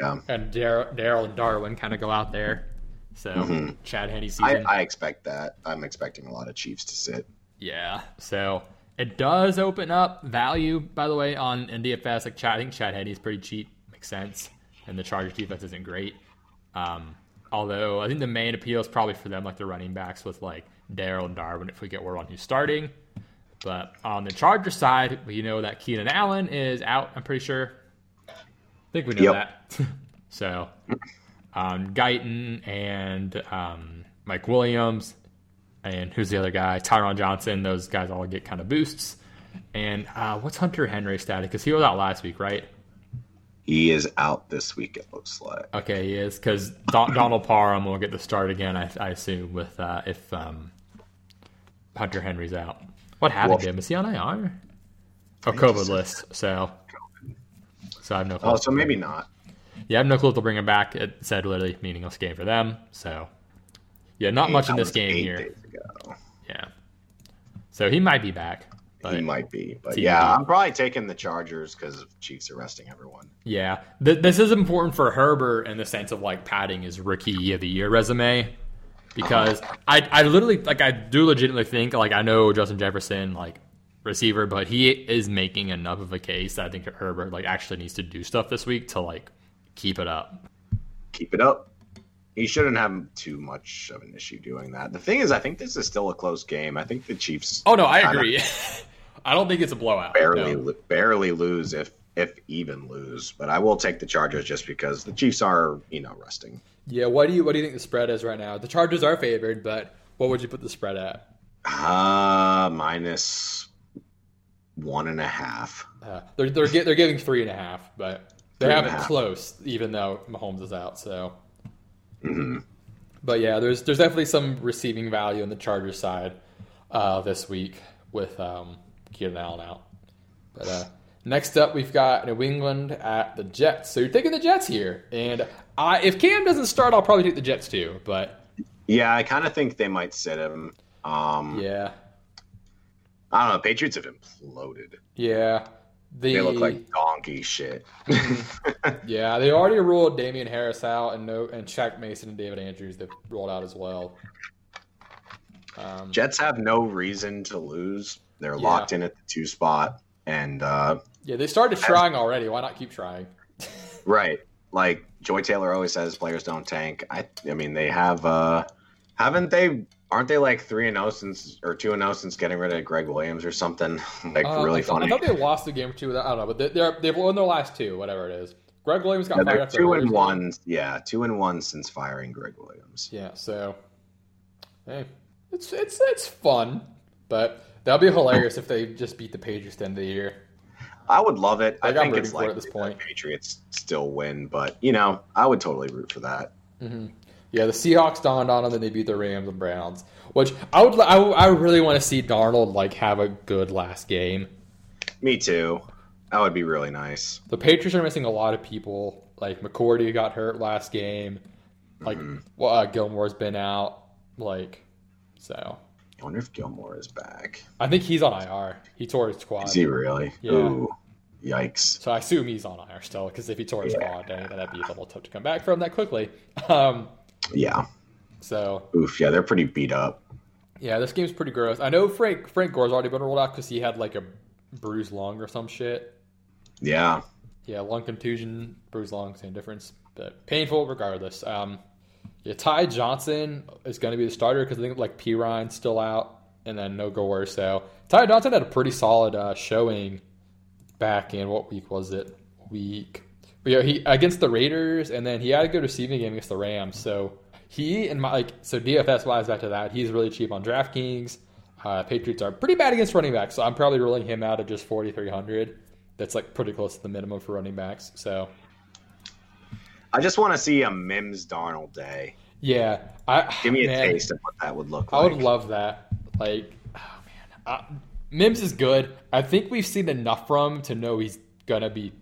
Yeah. and Darrel, and Darwin kind of go out there. So Mhm. Chad Henne I, I expect that. I'm expecting a lot of Chiefs to sit. yeah. So it does open up value, by the way, on NDFS. Like Chad, I think Chad pretty cheap, makes sense, and the Chargers defense isn't great. Um, although I think the main appeal is probably for them, like the running backs with like Darrel and Darwin, if we get word on who's starting. But on the Charger side, we know that Keenan Allen is out. I'm pretty sure. I think we know Yep. that. (laughs) so, um, Guyton and um, Mike Williams, and who's the other guy? Tyron Johnson. Those guys all get kind of boosts. And uh, what's Hunter Henry's status? Because he was out last week, right? He is out this week. It looks like. Okay, he is because Don- Donald Parham will get the start again. I, I assume with uh, if um, Hunter Henry's out. What happened Well- to him? Is he on IR? Oh, COVID list. So, so I have no. Clue. Oh, so maybe not. Yeah, I have no clue if they'll bring him back. It said literally meaningless game for them. So, yeah, not much in this game here. Yeah, so he might be back. He might be, but TBD. yeah, I'm probably taking the Chargers because Chiefs are resting everyone. Yeah, Th- this is important for Herbert in the sense of like padding his rookie of the year resume because I I literally like I do legitimately think like I know Justin Jefferson like receiver, but he is making enough of a case that I think Herbert like actually needs to do stuff this week to like keep it up. Keep it up. He shouldn't have too much of an issue doing that. The thing is, I think this is still a close game. I think the Chiefs Oh no, I agree. (laughs) I don't think it's a blowout. barely no. barely lose if if even lose. But I will take the Chargers just because the Chiefs are you know resting. Yeah, what do you what do you think the spread is right now? The Chargers are favored, but what would you put the spread at? Uh minus one and a half. Uh, they're they're they're giving three and a half, but they have it close, even though Mahomes is out. So, hmm but yeah, there's there's definitely some receiving value on the Chargers side uh, this week with um, Keenan Allen out. But uh, next up, we've got New England at the Jets. So you're taking the Jets here, and I, if Cam doesn't start, I'll probably take the Jets too. But Yeah, I kind of think they might sit him. Um, yeah, I don't know. Patriots have imploded. yeah. The, they look like donkey shit. (laughs) yeah, they already ruled Damien Harris out, and no, and Shaq Mason and David Andrews they've rolled out as well. Um, Jets have no reason to lose. They're yeah. locked in at the two spot, and uh, yeah, they started trying already. Why not keep trying? (laughs) right, like Joy Taylor always says, players don't tank. I, I mean, they have. uh Haven't they aren't they like three and zero oh since or two and zero oh since getting rid of Gregg Williams or something? (laughs) Like uh, really I thought, funny. I thought they lost the game or two. I don't know, but they, are they've won their last two, whatever it is. Gregg Williams got yeah, fired. two and one. Yeah, two and one since firing Gregg Williams. Yeah, so hey, it's it's it's fun, but that'll be hilarious if they just beat the Patriots at the end of the year. I would love it. Like, I think it's like at this point. Patriots still win, but you know, I would totally root for that. Mm-hmm. Yeah, the Seahawks dawned on them, and they beat the Rams and Browns. Which I would, I, I really want to see Darnold like have a good last game. Me too. That would be really nice. The Patriots are missing a lot of people. Like McCourty got hurt last game. Like mm-hmm. well, uh, Gilmore's been out. Like so. I wonder if Gilmore is back. I think he's on IR. He tore his quad. Is he really? Yeah. Ooh, yikes. So I assume he's on IR still because if he tore his yeah. quad, then that'd be a little tough to come back from that quickly. Um, yeah. So oof, yeah, they're pretty beat up. Yeah, this game's pretty gross. I know Frank Frank Gore's already been rolled out because he had like a bruised lung or some shit. Yeah. Yeah, lung contusion, bruised lung, same difference, but painful regardless. Um, yeah, Ty Johnson is going to be the starter because I think like Perine's still out, and then no Gore. So Ty Johnson had a pretty solid uh, showing back in what week was it? Week. But yeah, he against the Raiders, and then he had a good receiving game against the Rams. So he and my like so DFS wise back to that, he's really cheap on DraftKings. Uh, Patriots are pretty bad against running backs, so I'm probably rolling him out at just 4,300. That's like pretty close to the minimum for running backs. So I just want to see a Mims Darnold day. Yeah, I give me a man, taste of what that would look like. I would love that. Like, oh man, uh, Mims is good. I think we've seen enough from him to know he's gonna be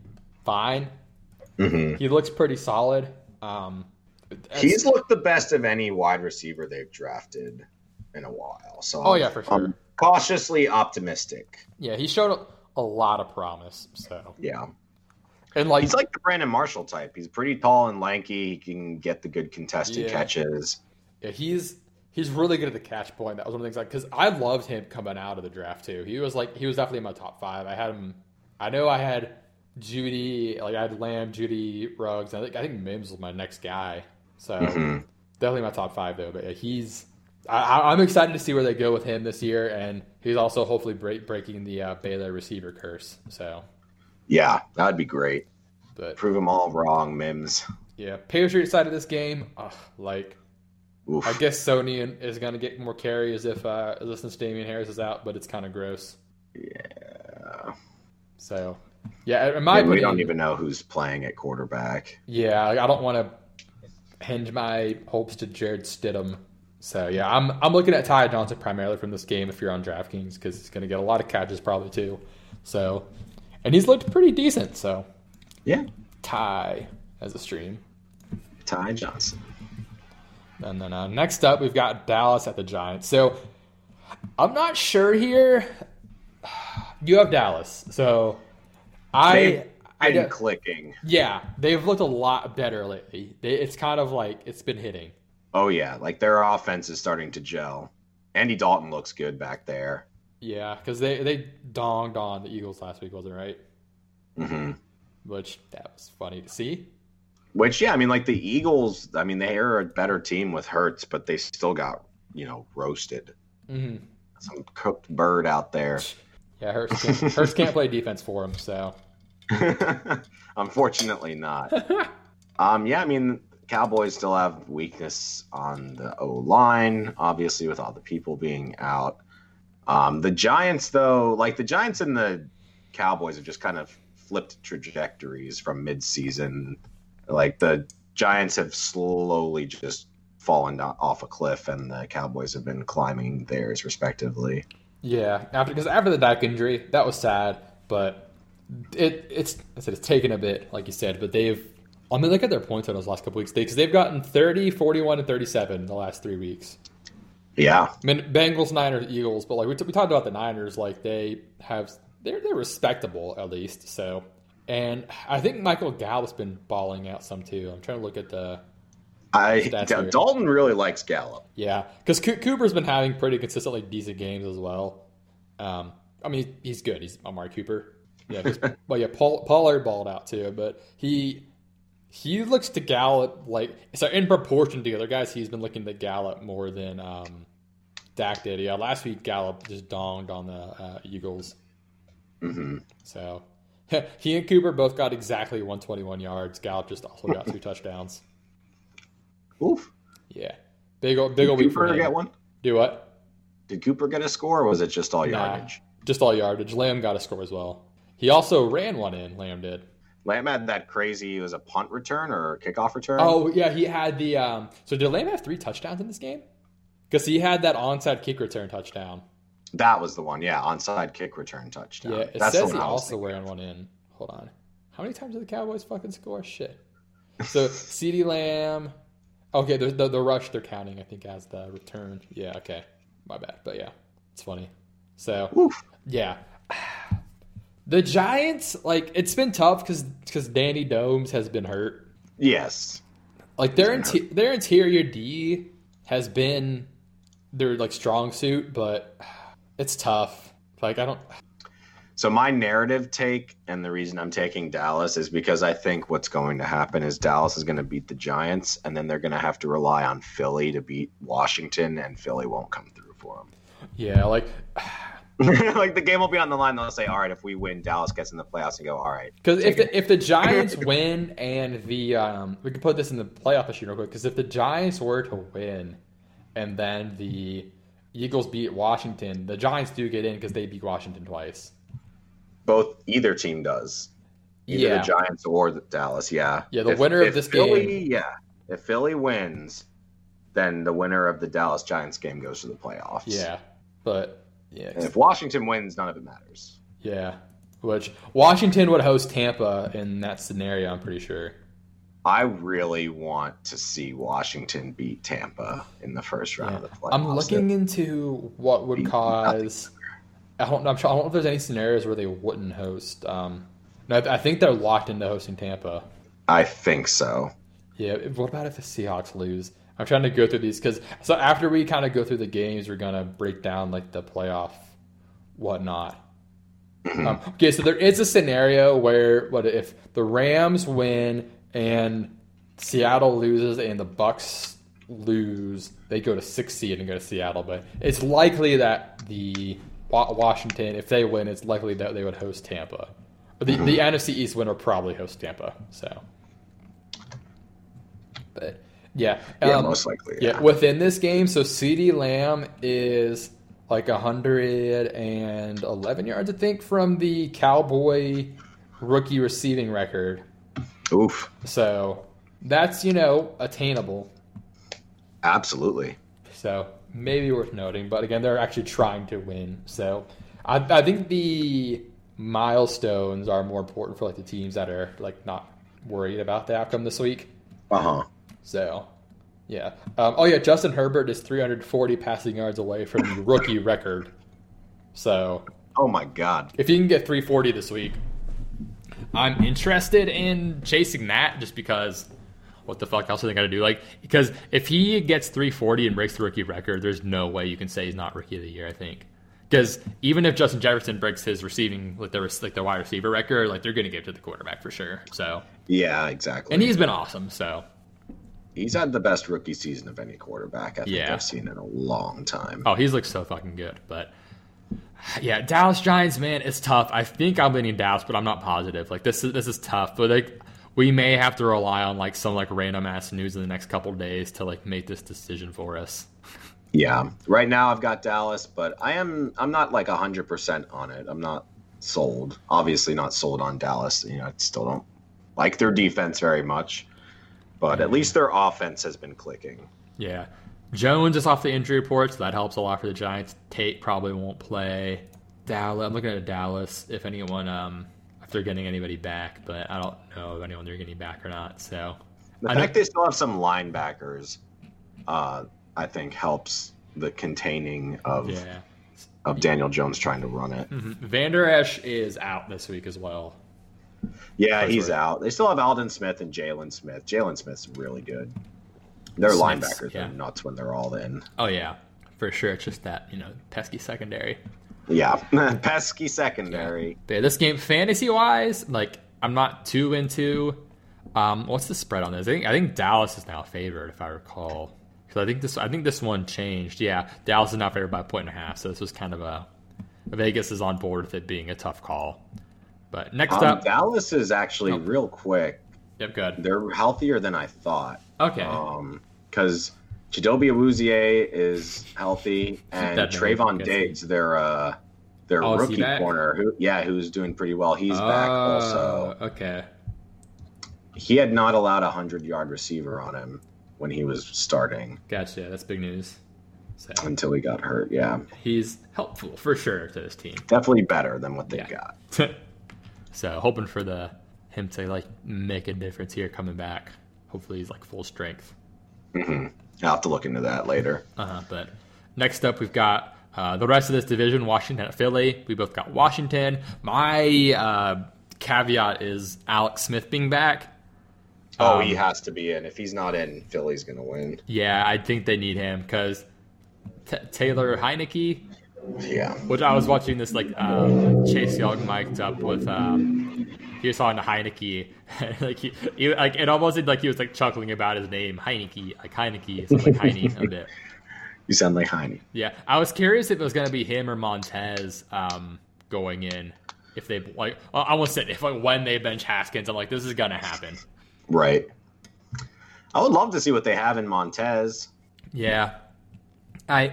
fine. Mm-hmm. He looks pretty solid. Um, He's looked the best of any wide receiver they've drafted in a while. So oh yeah, for sure. I'm cautiously optimistic. Yeah, he showed a lot of promise. So yeah, and like he's like the Brandon Marshall type. He's pretty tall and lanky. He can get the good contested yeah. catches. Yeah, he's he's really good at the catch point. That was one of the things like because I loved him coming out of the draft too. He was like he was definitely in my top five. I had him. I know I had Jeudy, like I had Lamb, Jeudy, Ruggs. I think I think Mims was my next guy. So mm-hmm. definitely my top five though. But yeah, he's I, am excited to see where they go with him this year, and he's also hopefully break, breaking the uh, Baylor receiver curse. So yeah, that'd be great. But prove them all wrong, Mims. Yeah, Patriots side of this game, ugh, like Oof. I guess Sony is going to get more carries if uh, since Damien Harris is out, but it's kind of gross. Yeah. So yeah, in my opinion, we don't even know who's playing at quarterback. Yeah, I don't want to hinge my hopes to Jarrett Stidham. So yeah, I'm I'm looking at Ty Johnson primarily from this game if you're on DraftKings because he's going to get a lot of catches probably too. So, and he's looked pretty decent. So yeah, Ty as a stream. Ty Johnson. And then uh, next up, we've got Dallas at the Giants. So I'm not sure here. (sighs) You have Dallas, so I I been clicking. Yeah, they've looked a lot better lately. They, it's kind of like it's been hitting. Oh yeah, like their offense is starting to gel. Andy Dalton looks good back there. Yeah, because they they donged on the Eagles last week, wasn't it right? Mm-hmm. Which that was funny to see. Which yeah, I mean, like the Eagles. I mean, they are a better team with Hurts, but they still got you know roasted. Mm-hmm. Some cooked bird out there. Yeah, Hurts can't, Hurts can't play defense for him, so (laughs) Unfortunately, not. (laughs) um, yeah, I mean, Cowboys still have weakness on the O line, obviously, with all the people being out. Um, the Giants, though, like the Giants and the Cowboys have just kind of flipped trajectories from midseason. Like the Giants have slowly just fallen off a cliff, and the Cowboys have been climbing theirs respectively. Yeah, after because after the Dak injury, that was sad, but it it's I said it's taken a bit, like you said, but they've. I mean, look at their points in those last couple weeks because they've gotten 30, 41, and 37 in the last three weeks. Yeah. I mean, Bengals, Niners, Eagles, but like we, t- we talked about the Niners, like they have they're they're respectable at least. So, and I think Michael Gallup's been balling out some too. I'm trying to look at the I Stats D- here. Dalton really likes Gallup. yeah, because Cooper's been having pretty consistently decent games as well. Um, I mean, he's good. He's Amari Cooper. Yeah, (laughs) well, yeah, Paul Pollard balled out too, but he he looks to Gallup like so in proportion to the other guys. He's been looking to Gallup more than um, Dak did. Yeah, last week Gallup just donged on the uh, Eagles. hmm So (laughs) he and Cooper both got exactly 121 yards. Gallup just also got two (laughs) touchdowns. Oof. Yeah, big old big Did old week for him. get one? Do what? Did Cooper get a score, or was it just all Nah. yardage? Just all yardage. Lamb got a score as well. He also ran one in. Lamb did. Lamb had that crazy. It was a punt return or a kickoff return. Oh yeah, he had the. Um, so did Lamb have three touchdowns in this game? Because he had that onside kick return touchdown. that was the one. Yeah, onside kick return touchdown. Yeah, it That's the says one he also ran one in. Hold on. How many times did the Cowboys fucking score? Shit. So (laughs) CeeDee Lamb. Okay, the, the the rush they're counting I think as the return. Yeah. Okay. My bad. But yeah, it's funny. So Oof. yeah. (sighs) The Giants, like, it's been tough because because Danny Domes has been hurt. Yes. Like their their interior D has been their like strong suit, but (sighs) it's tough. Like I don't. So my narrative take, and the reason I'm taking Dallas is because I think what's going to happen is Dallas is going to beat the Giants, and then they're going to have to rely on Philly to beat Washington, and Philly won't come through for them. Yeah, like (laughs) like the game will be on the line. They'll say, "All right, if we win, Dallas gets in the playoffs," and go, "All right." because if the if the Giants (laughs) win and the um we can put this in the playoff issue real quick because if the Giants were to win and then the Eagles beat Washington, the Giants do get in because they beat Washington twice. Both either team does. Either Yeah. the Giants or the Dallas. Yeah. Yeah, the winner of if this Philly, game- Yeah. If Philly wins, then the winner of the Dallas Giants game goes to the playoffs. Yeah, but yeah, And if Washington wins, none of it matters. yeah. Which Washington would host Tampa in that scenario. I'm pretty sure. I really want to see Washington beat Tampa in the first round of the playoffs. I'm looking into what would Beat cause. I don't. I'm sure, I don't know if there's any scenarios where they wouldn't host. Um, no, I I think they're locked into hosting Tampa. I think so. Yeah. What about if the Seahawks lose? I'm trying to go through these because so after we kind of go through the games, we're gonna break down like the playoff whatnot. Um, okay, so there is a scenario where what if the Rams win and Seattle loses and the Bucs lose, they go to six seed and go to Seattle. But it's likely that the Washington, if they win, it's likely that they would host Tampa. The, the NFC East winner probably host Tampa. So, but yeah, Yeah, um, most likely. yeah, Yeah. within this game, so CeeDee Lamb is like 111 yards, I think, from the Cowboy rookie receiving record. Oof. So that's, you know, attainable. Absolutely. So maybe worth noting. But again, they're actually trying to win. So I, I think the milestones are more important for like the teams that are like not worried about the outcome this week. Uh huh. So, yeah. Um, oh, yeah. Justin Herbert is 340 passing yards away from the rookie (laughs) record. So, Oh my God. if you can get 340 this week, I'm interested in chasing that just because what the fuck else are they going to do? Like, because if he gets 340 and breaks the rookie record, there's no way you can say he's not rookie of the year, I think. Because even if Justin Jefferson breaks his receiving, like the, like the wide receiver record, like they're going to give it to the quarterback for sure. So, Yeah, exactly. and he's been awesome. So, he's had the best rookie season of any quarterback I think Yeah. I've seen in a long time. Oh, he's looked so fucking good. But yeah, Dallas Giants, man, it's tough. I think I'm leaning Dallas, but I'm not positive. Like this is this is tough. But like we may have to rely on like some like random ass news in the next couple of days to like make this decision for us. (laughs) Yeah. Right now I've got Dallas, but I am I'm not like hundred percent on it. I'm not sold. Obviously not sold on Dallas. You know, I still don't like their defense very much. But at least their offense has been clicking. Yeah. Jones is off the injury report, so that helps a lot for the Giants. Tate probably won't play. Dallas, I'm looking at Dallas. If anyone, um, if they're getting anybody back, but I don't know if anyone they're getting back or not. So The I know- fact they still have some linebackers, uh, I think helps the containing of yeah, of Daniel Jones trying to run it. Mm-hmm. Vander Esch is out this week as well. Yeah, That's he's right. out. They still have Aldon Smith and Jaylon Smith. Jaylon Smith's really good. Their Smith's, linebackers yeah. are nuts when they're all in. Oh yeah, for sure. It's just that you know pesky secondary. Yeah, (laughs) pesky secondary. Yeah. this game fantasy wise, like I'm not too into. Um, what's the spread on this? I think I think Dallas is now favored, if I recall. Because I think this I think this one changed. Yeah, Dallas is now favored by a point and a half. So this was kind of a Vegas is on board with it being a tough call. But next um, up, Dallas is actually oh. real quick. Yep, good. They're healthier than I thought. Okay. Um, because Chidobe Awuzie is healthy, and Trevon Diggs, their uh, their oh, rookie corner, who yeah, who's doing pretty well. He's oh, back also. Okay. He had not allowed a hundred yard receiver on him when he was starting. Gotcha. That's big news. So, Until he got hurt, yeah. He's helpful for sure to this team. Definitely better than what they yeah. got. (laughs) so hoping for the him to like make a difference here coming back. Hopefully he's like full strength. Mm-hmm. I'll have to look into that later. Uh-huh, but next up, we've got uh, the rest of this division: Washington at Philly. We both got Washington. My uh, caveat is Alex Smith being back. Oh, um, he has to be in. If he's not in, Philly's going to win. Yeah, I think they need him because T- Taylor Heinicke. Yeah. Which I was watching this like um, Chase Young mic'd up with. Um, he was talking to Heinicke, like he, he, like it almost seemed like he was like chuckling about his name Heineke, like Heineke, like Heine a bit. (laughs) You sound like Heine. Yeah, I was curious if it was gonna be him or Montez um, going in. If they like, I almost said if like when they bench Haskins, I'm like, this is gonna happen. Right. I would love to see what they have in Montez. Yeah, I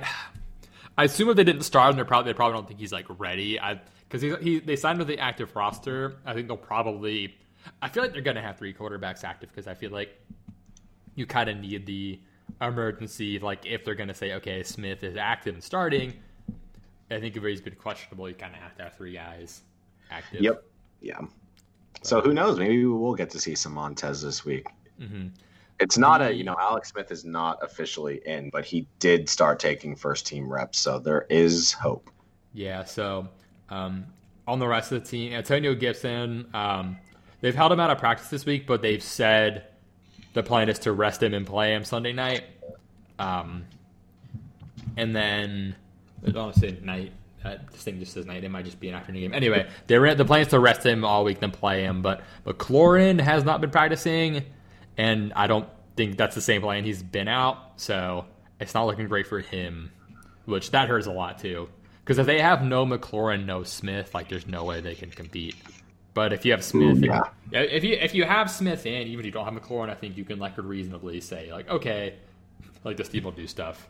I assume if they didn't start him, they probably they probably don't think he's like ready. I because he, he they signed with the active roster. I think they'll probably. I feel like they're gonna have three quarterbacks active because I feel like you kind of need the emergency. Like if they're gonna say okay, Smith is active and starting, I think if he's been questionable, you kind of have to have three guys active. Yep. Yeah. So who knows? Maybe we'll get to see some Montez this week. Mm-hmm. It's not a, you know, Alex Smith is not officially in, but he did start taking first team reps, so there is hope. Yeah. So um, on the rest of the team, Antonio Gibson, um, they've held him out of practice this week, but they've said the plan is to rest him and play him Sunday night. Um, and then I don't say night. Uh, this thing just says night. It might just be an afternoon game. Anyway, they are the plan is to rest him all week, then play him. But McLaurin has not been practicing, and I don't think that's the same plan. He's been out, so it's not looking great for him, which that hurts a lot too. Because if they have no McLaurin, no Smith, like there's no way they can compete. But if you have Smith, Ooh, yeah. and, if you if you have Smith in, even if you don't have McLaurin, I think you can like reasonably say like, okay, (laughs) like this team will do stuff.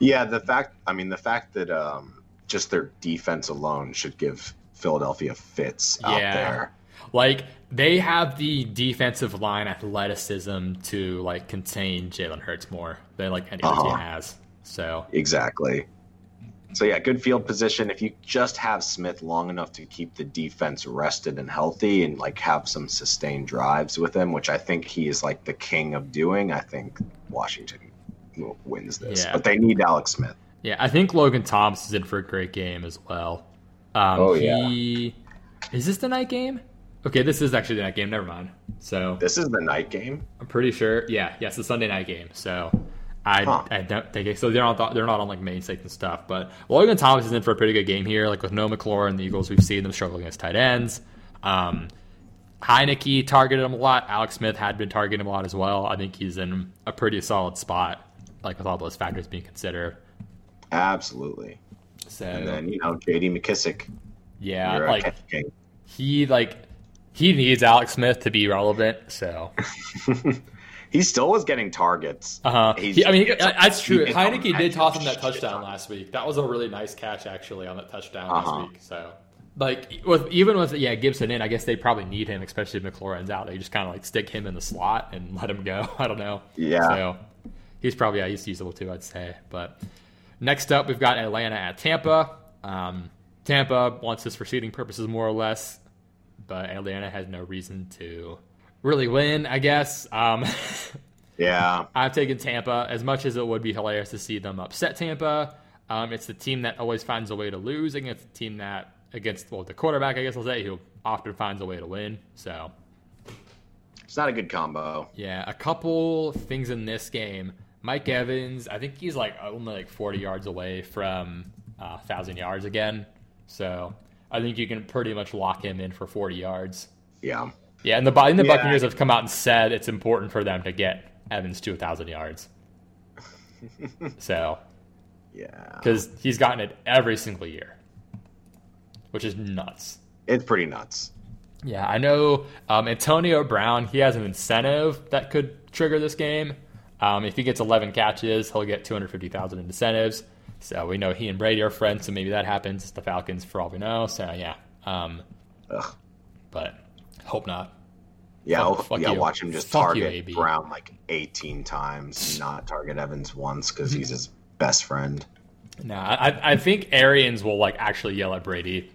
Yeah, the fact I mean the fact that um, just their defense alone should give Philadelphia fits out yeah. there. Like they have the defensive line athleticism to like contain Jalen Hurts more than like any uh-huh. team has. So exactly. So yeah, good field position. If you just have Smith long enough to keep the defense rested and healthy, and like have some sustained drives with him, which I think he is like the king of doing, I think Washington wins this. Yeah. But they need Alex Smith. Yeah, I think Logan Thomas is in for a great game as well. Um, oh yeah. Is this the night game? Okay, this is actually the night game. Never mind. So this is the night game. I'm pretty sure. Yeah, yes, yeah, the Sunday night game. So I, huh. I don't think it. So they're not they're not on like main stakes and stuff. But Logan Thomas is in for a pretty good game here. Like with no McLaurin, the Eagles, we've seen them struggle against tight ends. Um, Heinicke targeted him a lot. Alex Smith had been targeting him a lot as well. I think he's in a pretty solid spot, like with all those factors being considered. Absolutely. So and then you know J.D. McKissick. Yeah, like he like he needs Alex Smith to be relevant. So (laughs) he still was getting targets. Uh huh. I mean, he, that's true. Heinicke did toss him that touchdown last week. That was a really nice catch actually on that touchdown uh-huh. last week. So. Like with even with yeah Gibson in, I guess they probably need him, especially if McLaurin's out. They just kind of like stick him in the slot and (laughs) let him go. (laughs) I don't know. Yeah. So he's probably yeah he's usable too, I'd say. But next up, we've got Atlanta at Tampa. Um, Tampa wants this for seeding purposes more or less but Atlanta has no reason to really win, I guess. Um, (laughs) yeah. I've taken Tampa as much as it would be hilarious to see them upset Tampa. Um, it's the team that always finds a way to lose against the team that against well the quarterback, I guess I'll say, who often finds a way to win. So it's not a good combo. Yeah, a couple things in this game. Mike Evans, I think he's like only like 40 yards away from uh, thousand yards again. So I think you can pretty much lock him in for 40 yards. Yeah. Yeah, and the, and the yeah. Buccaneers have come out and said it's important for them to get Evans to 1,000 yards. (laughs) so, yeah. Because he's gotten it every single year, which is nuts. It's pretty nuts. Yeah, I know um, Antonio Brown, he has an incentive that could trigger this game. Um, if he gets 11 catches, he'll get 250,000 in incentives. So we know he and Brady are friends, so maybe that happens. It's the Falcons, for all we know. So yeah, um, but hope not. Yeah, fuck, fuck yeah. You. Watch him just fuck target you, Brown like 18 times, not target Evans once because he's his best friend. No, I, I think Arians will like actually yell at Brady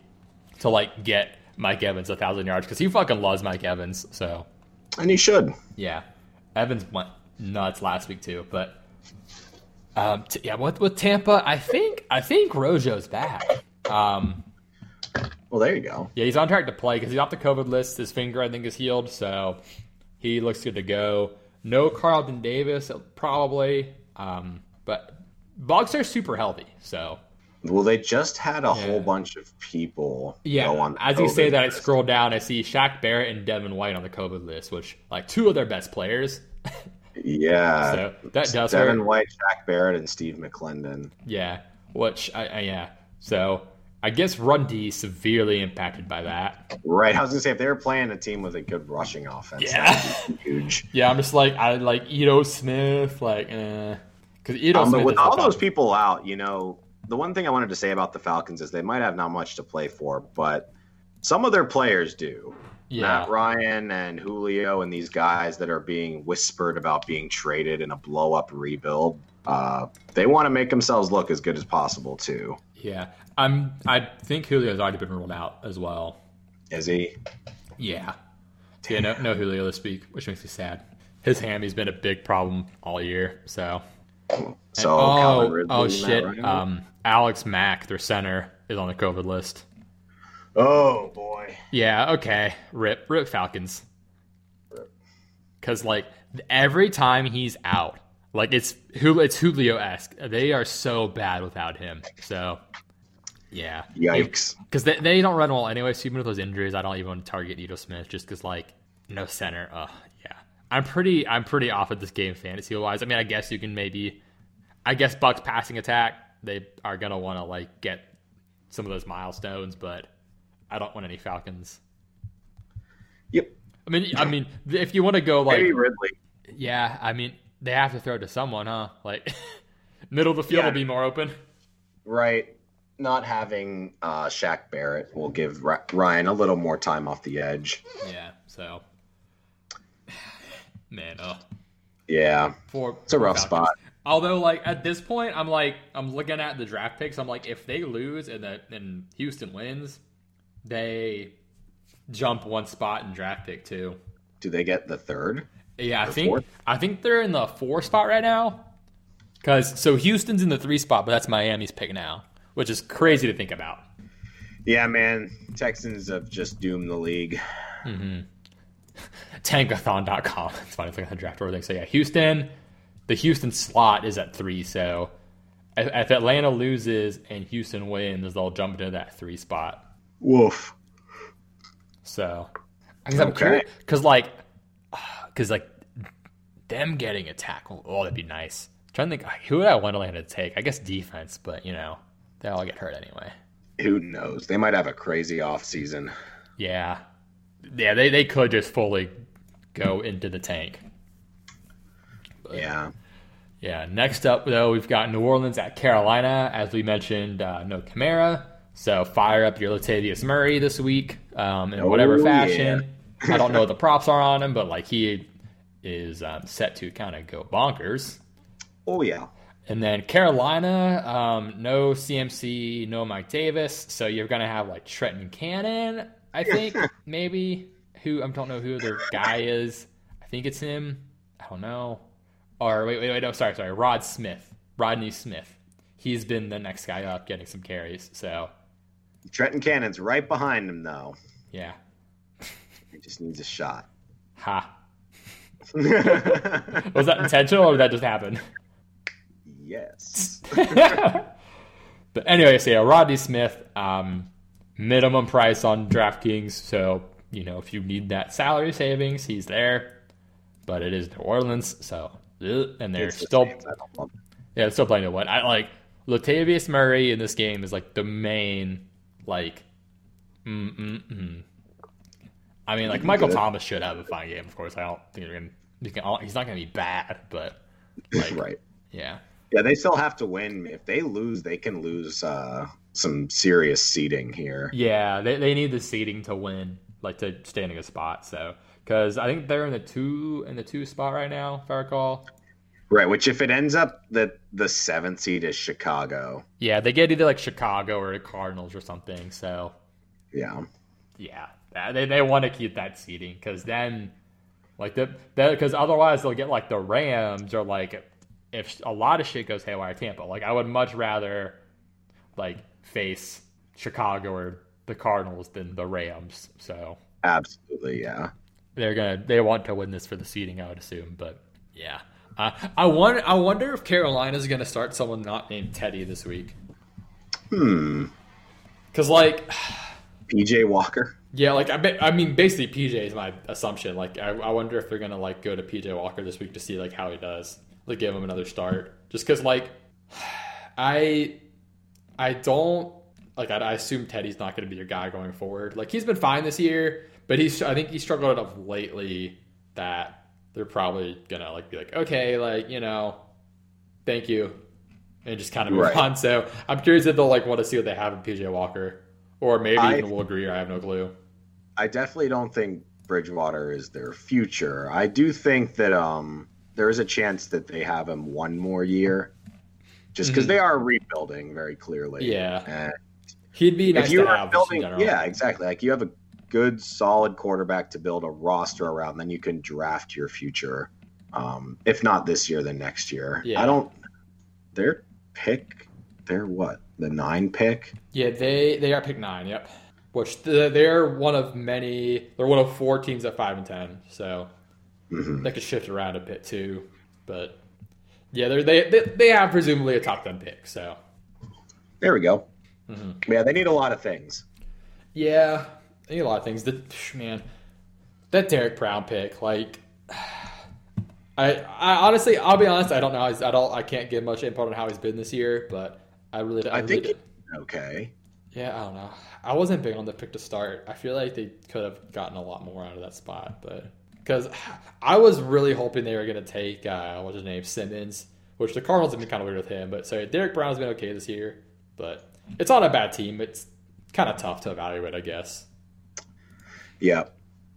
to like get Mike Evans a thousand yards because he fucking loves Mike Evans. So, and he should. Yeah, Evans went nuts last week too, but um, t- yeah, with, with Tampa, I think I think Rojo's back. Um, well, there you go. Yeah, he's on track to play because he's off the COVID list. His finger, I think, is healed, so he looks good to go. No Carlton Davis, probably, um, but Bucs are super healthy. So, well, they just had a yeah. whole bunch of people. Yeah, On as you say that, list. I scroll down, I see Shaq Barrett and Devin White on the COVID list, which like two of their best players. Yeah. (laughs) So that does Devin hurt. White, Shaq Barrett, and Steve McLendon. Yeah. Which I, I, yeah. So I guess run D severely impacted by that. Right. I was gonna say if they were playing a team with a good rushing offense, yeah, huge. (laughs) yeah, I'm just like I like Ito Smith, like because eh. Ito um, Smith with all those people out, you know, the one thing I wanted to say about the Falcons is they might have not much to play for, but some of their players do yeah. Matt Ryan and Julio and these guys that are being whispered about being traded in a blow up rebuild. Uh, they want to make themselves look as good as possible too. Yeah, I'm. I think Julio's already been ruled out as well. Is he? Yeah. Yeah. No, no Julio this week, which makes me sad. His hammy's been a big problem all year. So. So. And, oh, oh shit. Um, Alex Mack, their center, is on the COVID list. Oh boy. Yeah. Okay. Rip. Rip Falcons. Because like every time he's out, like it's it's Julio esque. They are so bad without him. So. Yeah. Yikes. Because they, they don't run well anyway. So even with those injuries, I don't even want to target Ito Smith just because like no center. Uh, yeah. I'm pretty I'm pretty off at this game fantasy wise. I mean, I guess you can maybe, I guess Bucs passing attack they are gonna want to like get some of those milestones, but I don't want any Falcons. Yep. I mean, I mean, if you want to go like Maybe Ridley, yeah. I mean, they have to throw to someone, huh? Like (laughs) middle of the field yeah. will be more open. Right. Not having uh, Shaq Barrett will give Ryan a little more time off the edge. Yeah. So, (sighs) man, oh. Yeah. For, it's a rough Falcons. spot. Although, like at this point, I'm like I'm looking at the draft picks. I'm like, if they lose and the and Houston wins, they jump one spot in draft pick too. Do they get the third? Yeah, I think fourth? I think they're in the four spot right now. Because so Houston's in the three spot, but that's Miami's pick now, which is crazy to think about. Yeah, man, Texans have just doomed the league. Mm-hmm. (laughs) Tankathon.com. (laughs) It's funny. It's like a draft order thing. So yeah, Houston. The Houston slot is at three. So if Atlanta loses and Houston wins, they'll jump into that three spot. Woof. So, because I'm curious, because like, because like them getting a tackle, oh, that'd be nice. I'm trying to think, who would I want Atlanta to take? I guess defense, but you know, they all get hurt anyway. Who knows? They might have a crazy off season. Yeah, yeah, they they could just fully go into the tank. But, yeah. Yeah. Next up, though, we've got New Orleans at Carolina. As we mentioned, uh, no Kamara. So fire up your Latavius Murray this week um, in whatever oh, fashion. Yeah. I don't know what the props are on him, but like he is um, set to kind of go bonkers. Oh yeah. And then Carolina, um, no CMC, no Mike Davis, so you're gonna have like Trenton Cannon, I think maybe. Who I don't know who their guy is. I think it's him. I don't know. Or wait, wait, wait. No, sorry, sorry. Rod Smith, Rodney Smith he's been the next guy up getting some carries. So Trenton Cannon's right behind him, though. yeah, He just needs a shot. ha. (laughs) Was that intentional or did that just happen? yes. (laughs) But anyway, so yeah, Rodney Smith, um, minimum price on DraftKings. So you know, if you need that salary savings, he's there. But it is New Orleans, so and they're It's still same. I don't love- yeah, still playing to win. I like Latavius Murray in this game is like the main like. Mm mm mm. I mean, like Michael. Thomas should have a fine game. Of course, I don't think gonna. You can, he's not gonna be bad, but (laughs) like, right. yeah, Yeah, they still have to win. If they lose, they can lose uh, some serious seeding here. Yeah, they, they need the seeding to win, like to stay in a good spot. So, because I think they're in the two in the two spot right now, if I recall. Right, which if it ends up that the seventh seed is Chicago, Yeah, they get either like Chicago or the Cardinals or something. So, yeah, yeah, they they want to keep that seeding because then, like the because otherwise they'll get like the Rams or like if a lot of shit goes haywire, Tampa. Like I would much rather like face Chicago or the Cardinals than the Rams. So. absolutely, yeah. they're gonna they want to win this for the seeding, I would assume. But yeah, uh, I wonder I wonder if Carolina's gonna start someone not named Teddy this week. Hmm. Cause like (sighs) PJ Walker. Yeah, like I bet I mean basically PJ is my assumption. Like I, I wonder if they're gonna like go to PJ Walker this week to see like how he does. Like give him another start. Just cause like (sighs) I I don't like I, I assume Teddy's not gonna be your guy going forward. Like he's been fine this year, but he's I think he struggled enough lately that they're probably gonna like be like, okay, like, you know, thank you. And just kind of move Right. on. So I'm curious if they'll like want to see what they have in PJ Walker. Or maybe I- even will agree, or I have no clue. I definitely don't think Bridgewater is their future. I do think that um there is a chance that they have him one more year, just because Mhm. they are rebuilding very clearly. Yeah. And He'd be nice if you are building, yeah, exactly. Like you have a good, solid quarterback to build a roster around, then you can draft your future. Um, if not this year, then next year. Yeah. I don't. Their pick, they're what the nine pick. Yeah, they they are pick nine. Yep. Which they're one of many. They're one of four teams at five and ten. So Mhm. that could shift around a bit too. But yeah, they're, they they they have presumably a top ten pick. So There we go. Mm-hmm. Yeah, they need a lot of things. yeah, they need a lot of things. The, man, that Derrick Brown pick, like. (sighs) I, I honestly, I'll be honest. I don't know. I don't. I can't give much input on how he's been this year, but I really. I, I think Okay. Yeah, I don't know. I wasn't big on the pick to start. I feel like they could have gotten a lot more out of that spot, but because I was really hoping they were going to take uh, what's his name Simmons, which the Cardinals have been kind of weird with him. But so Derrick Brown's been okay this year, but it's not a bad team. It's kind of tough to evaluate, I guess. Yeah.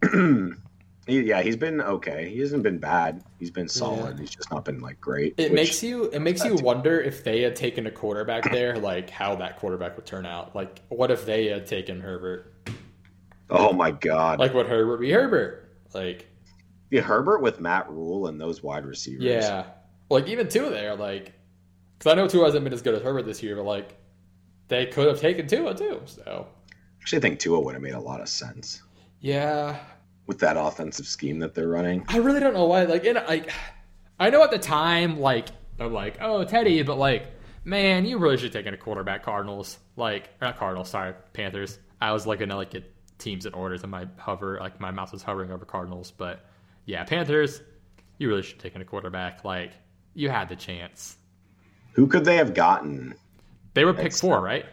(clears throat) He- yeah, he's been okay. He hasn't been bad. He's been solid. He's just not been like great. It makes you it makes you wonder if they had taken a quarterback there, like how that quarterback would turn out. Like, what if they had taken Herbert? Oh my god. Like, would Herbert be Herbert? Like, yeah, Herbert with Matt Rhule and those wide receivers. Yeah, like even Tua there, like because I know Tua hasn't been as good as Herbert this year, but like they could have taken Tua too. So Actually, I think Tua would have made a lot of sense yeah, with that offensive scheme that they're running. I really don't know why. Like, in like I know at the time, like I'm like, oh Teddy, but like man, you really should have taken a quarterback. Cardinals, like not Cardinals, sorry, Panthers. I was looking at like at teams and orders, and my hover like my mouse was hovering over Cardinals, but yeah, Panthers. You really should have taken a quarterback. Like you had the chance. Who could they have gotten? They were pick That's- four, right?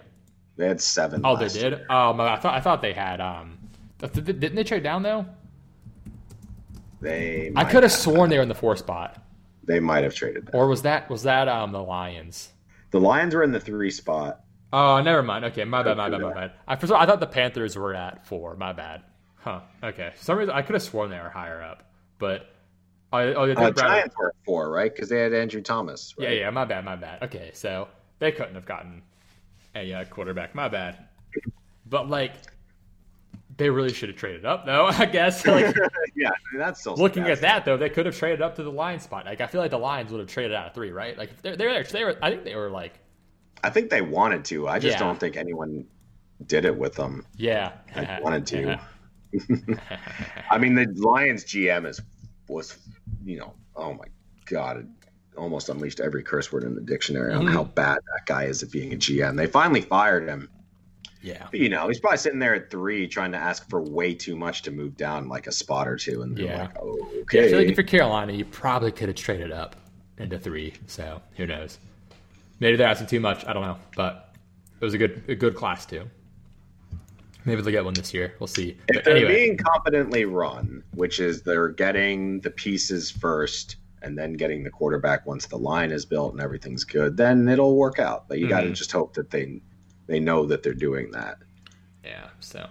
They had seven. Oh, they did. year. Um, I thought I thought they had. Um, didn't they trade down though? They. I could have sworn they were in the four spot, They might have traded. That. or was that was that um the Lions? The Lions were in the three spot. Oh, never mind. Okay, my bad, my bad, my bad. I, I thought the Panthers were at four. My bad. Huh. Okay. For some reason I could have sworn they were higher up, but oh, oh they Uh, Giants were at four, right? Because they had Andrew Thomas. Yeah, yeah. My bad, my bad. Okay, so they couldn't have gotten a uh, quarterback. My bad. But like, they really should have traded up, though. (laughs) I guess. (laughs) Like, (laughs) yeah. That's still looking at that though, they could have traded up to the Lions spot. Like I feel like the Lions would have traded out of three, right? Like they're they're they were I think they were like I think they wanted to. I just Yeah. don't think anyone did it with them. Yeah, I wanted to. I mean, the Lions GM is was, you know, oh my god, it almost unleashed every curse word in the dictionary on Mhm. how bad that guy is at being a GM. They finally fired him. Yeah, But, you know, he's probably sitting there at three, trying to ask for way too much to move down like a spot or two, and Yeah. like, oh, yeah. I feel like if you're Carolina, you probably could have traded up into three. So who knows? Maybe they're asking too much. I don't know, but it was a good a good class too. Maybe they'll get one this year. We'll see. if But they're anyway, being competently run, which is they're getting the pieces first and then getting the quarterback once the line is built and everything's good, then it'll work out. But you got to mm-hmm. just hope that they they know that they're doing that. Yeah. So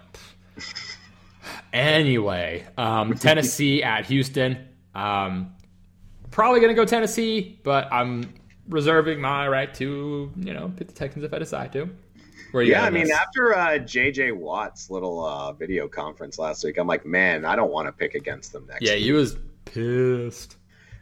anyway, um, (laughs) Tennessee at Houston. Um, probably gonna go Tennessee, but I'm reserving my right to you know pick the Texans if I decide to. Where you Yeah, I mean, this? after uh, JJ Watt's little uh, video conference last week, I'm like, man, I don't want to pick against them next. yeah, week. he was pissed.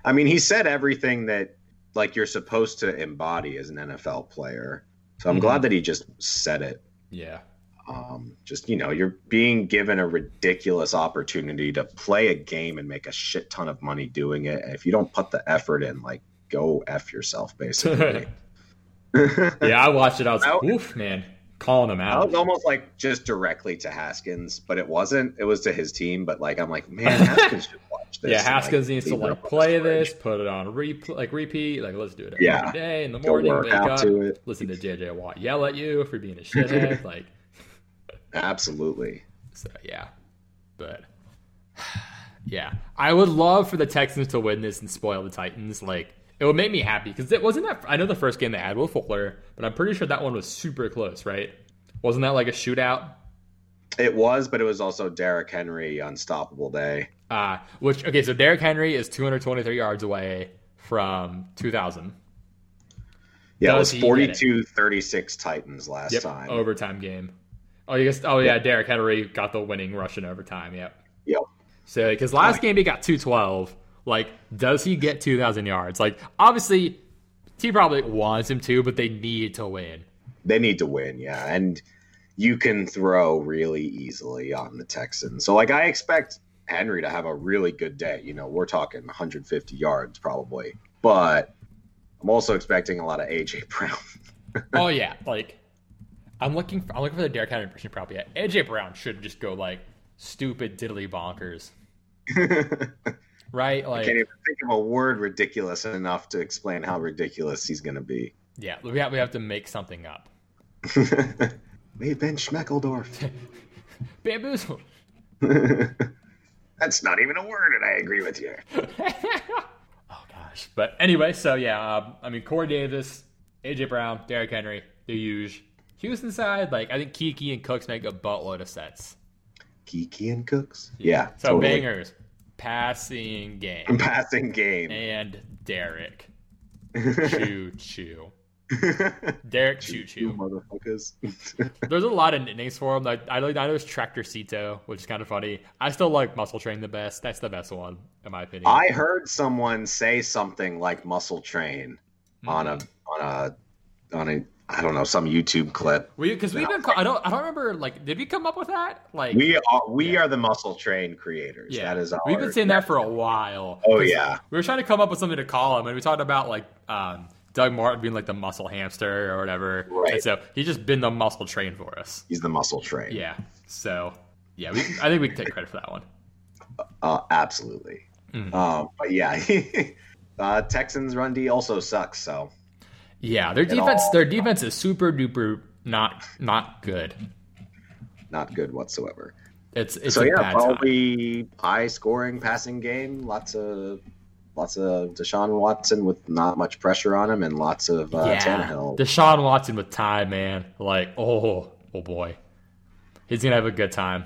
I mean, he said everything that like you're supposed to embody as an NFL player. So I'm glad that he just said it. Yeah. Um, just you know, you're being given a ridiculous opportunity to play a game and make a shit ton of money doing it. And if you don't put the effort in, like, go f yourself, basically. (laughs) Yeah, I watched it. I was like, oof, man, calling him out. I was almost like just directly to Haskins, but it wasn't. It was to his team. But like, I'm like, man, Haskins should. (laughs) Yeah, and, like, Haskins needs to like play this, put it on replay, like repeat, like let's do it every Yeah. day in the Go morning. work Wake up, to it. listen to JJ Watt yell at you for being a (laughs) shithead. like, Absolutely. so yeah, but (sighs) yeah, I would love for the Texans to win this and spoil the Titans. Like, it would make me happy because it wasn't that. I know the first game they had with Fuller, but I'm pretty sure that one was super close, right? Wasn't that like a shootout? It was, but it was also Derrick Henry unstoppable day. Uh, which okay, so Derrick Henry is 223 yards away from 2000. Yeah, Does it was get it? 42-36 Titans last Yep, time. overtime game. Oh, you guess. Oh yeah, Derrick Henry got the winning rush in overtime. Yep. Yep. So because last game he got 212. Like, does he get 2,000 yards? Like, obviously, he probably wants him to, but they need to win. They need to win, yeah. And you can throw really easily on the Texans. So like I expect Henry to have a really good day. You know, we're talking 150 yards probably. But I'm also expecting a lot of AJ (laughs) Brown. oh yeah, like I'm looking for I'm looking for the Derrick Henry impression probably. Yeah, AJ Brown should just go like stupid diddly bonkers, (laughs) right? Like I Can't even think of a word ridiculous enough to explain how ridiculous he's going to be. yeah, we have we have to make something up. (laughs) Hey, Ben Schmeckeldorf. Bamboozle. That's not even a word, and I agree with you. (laughs) Oh gosh. But anyway, so yeah, um, I mean Corey Davis, AJ Brown, Derrick Henry, the huge. Houston side, like I think Keke and Cooks make a buttload of sets. Geeky and Cooks. Yeah, So totally. bangers, passing game, (laughs) Passing game. and Derrick (laughs) choo choo. (laughs) Derrick choo choo. motherfuckers. (laughs) There's a lot of nicknames for him. Like I I know it's Tractor Cito, which is kind of funny. I still like Muscle Train the best. That's the best one in my opinion. I heard someone say something like muscle train on a on a on a I don't know some YouTube clip. because we've been. I don't. I don't remember. Like, did we come up with that? Like, We are we are the muscle train creators. Yeah, That is our, we've been saying that for a while. Oh yeah. we were trying to come up with something to call him, and we talked about like um, Doug Martin being like the muscle hamster or whatever. Right. And so he's just been the muscle train for us. He's the muscle train. Yeah. So yeah, we, I think we can take credit for that one. (laughs) Uh, absolutely. Mhm. Um, but yeah, (laughs) uh, Texans run D also sucks. So Yeah, their defense. all- Their defense is super duper not not good. not good whatsoever. It's it's so a yeah, bad time. probably high scoring passing game. Lots of lots of Deshaun Watson with not much pressure on him, and lots of uh, yeah, Tannehill. Deshaun Watson with time, man. Like, oh, oh boy, he's gonna have a good time.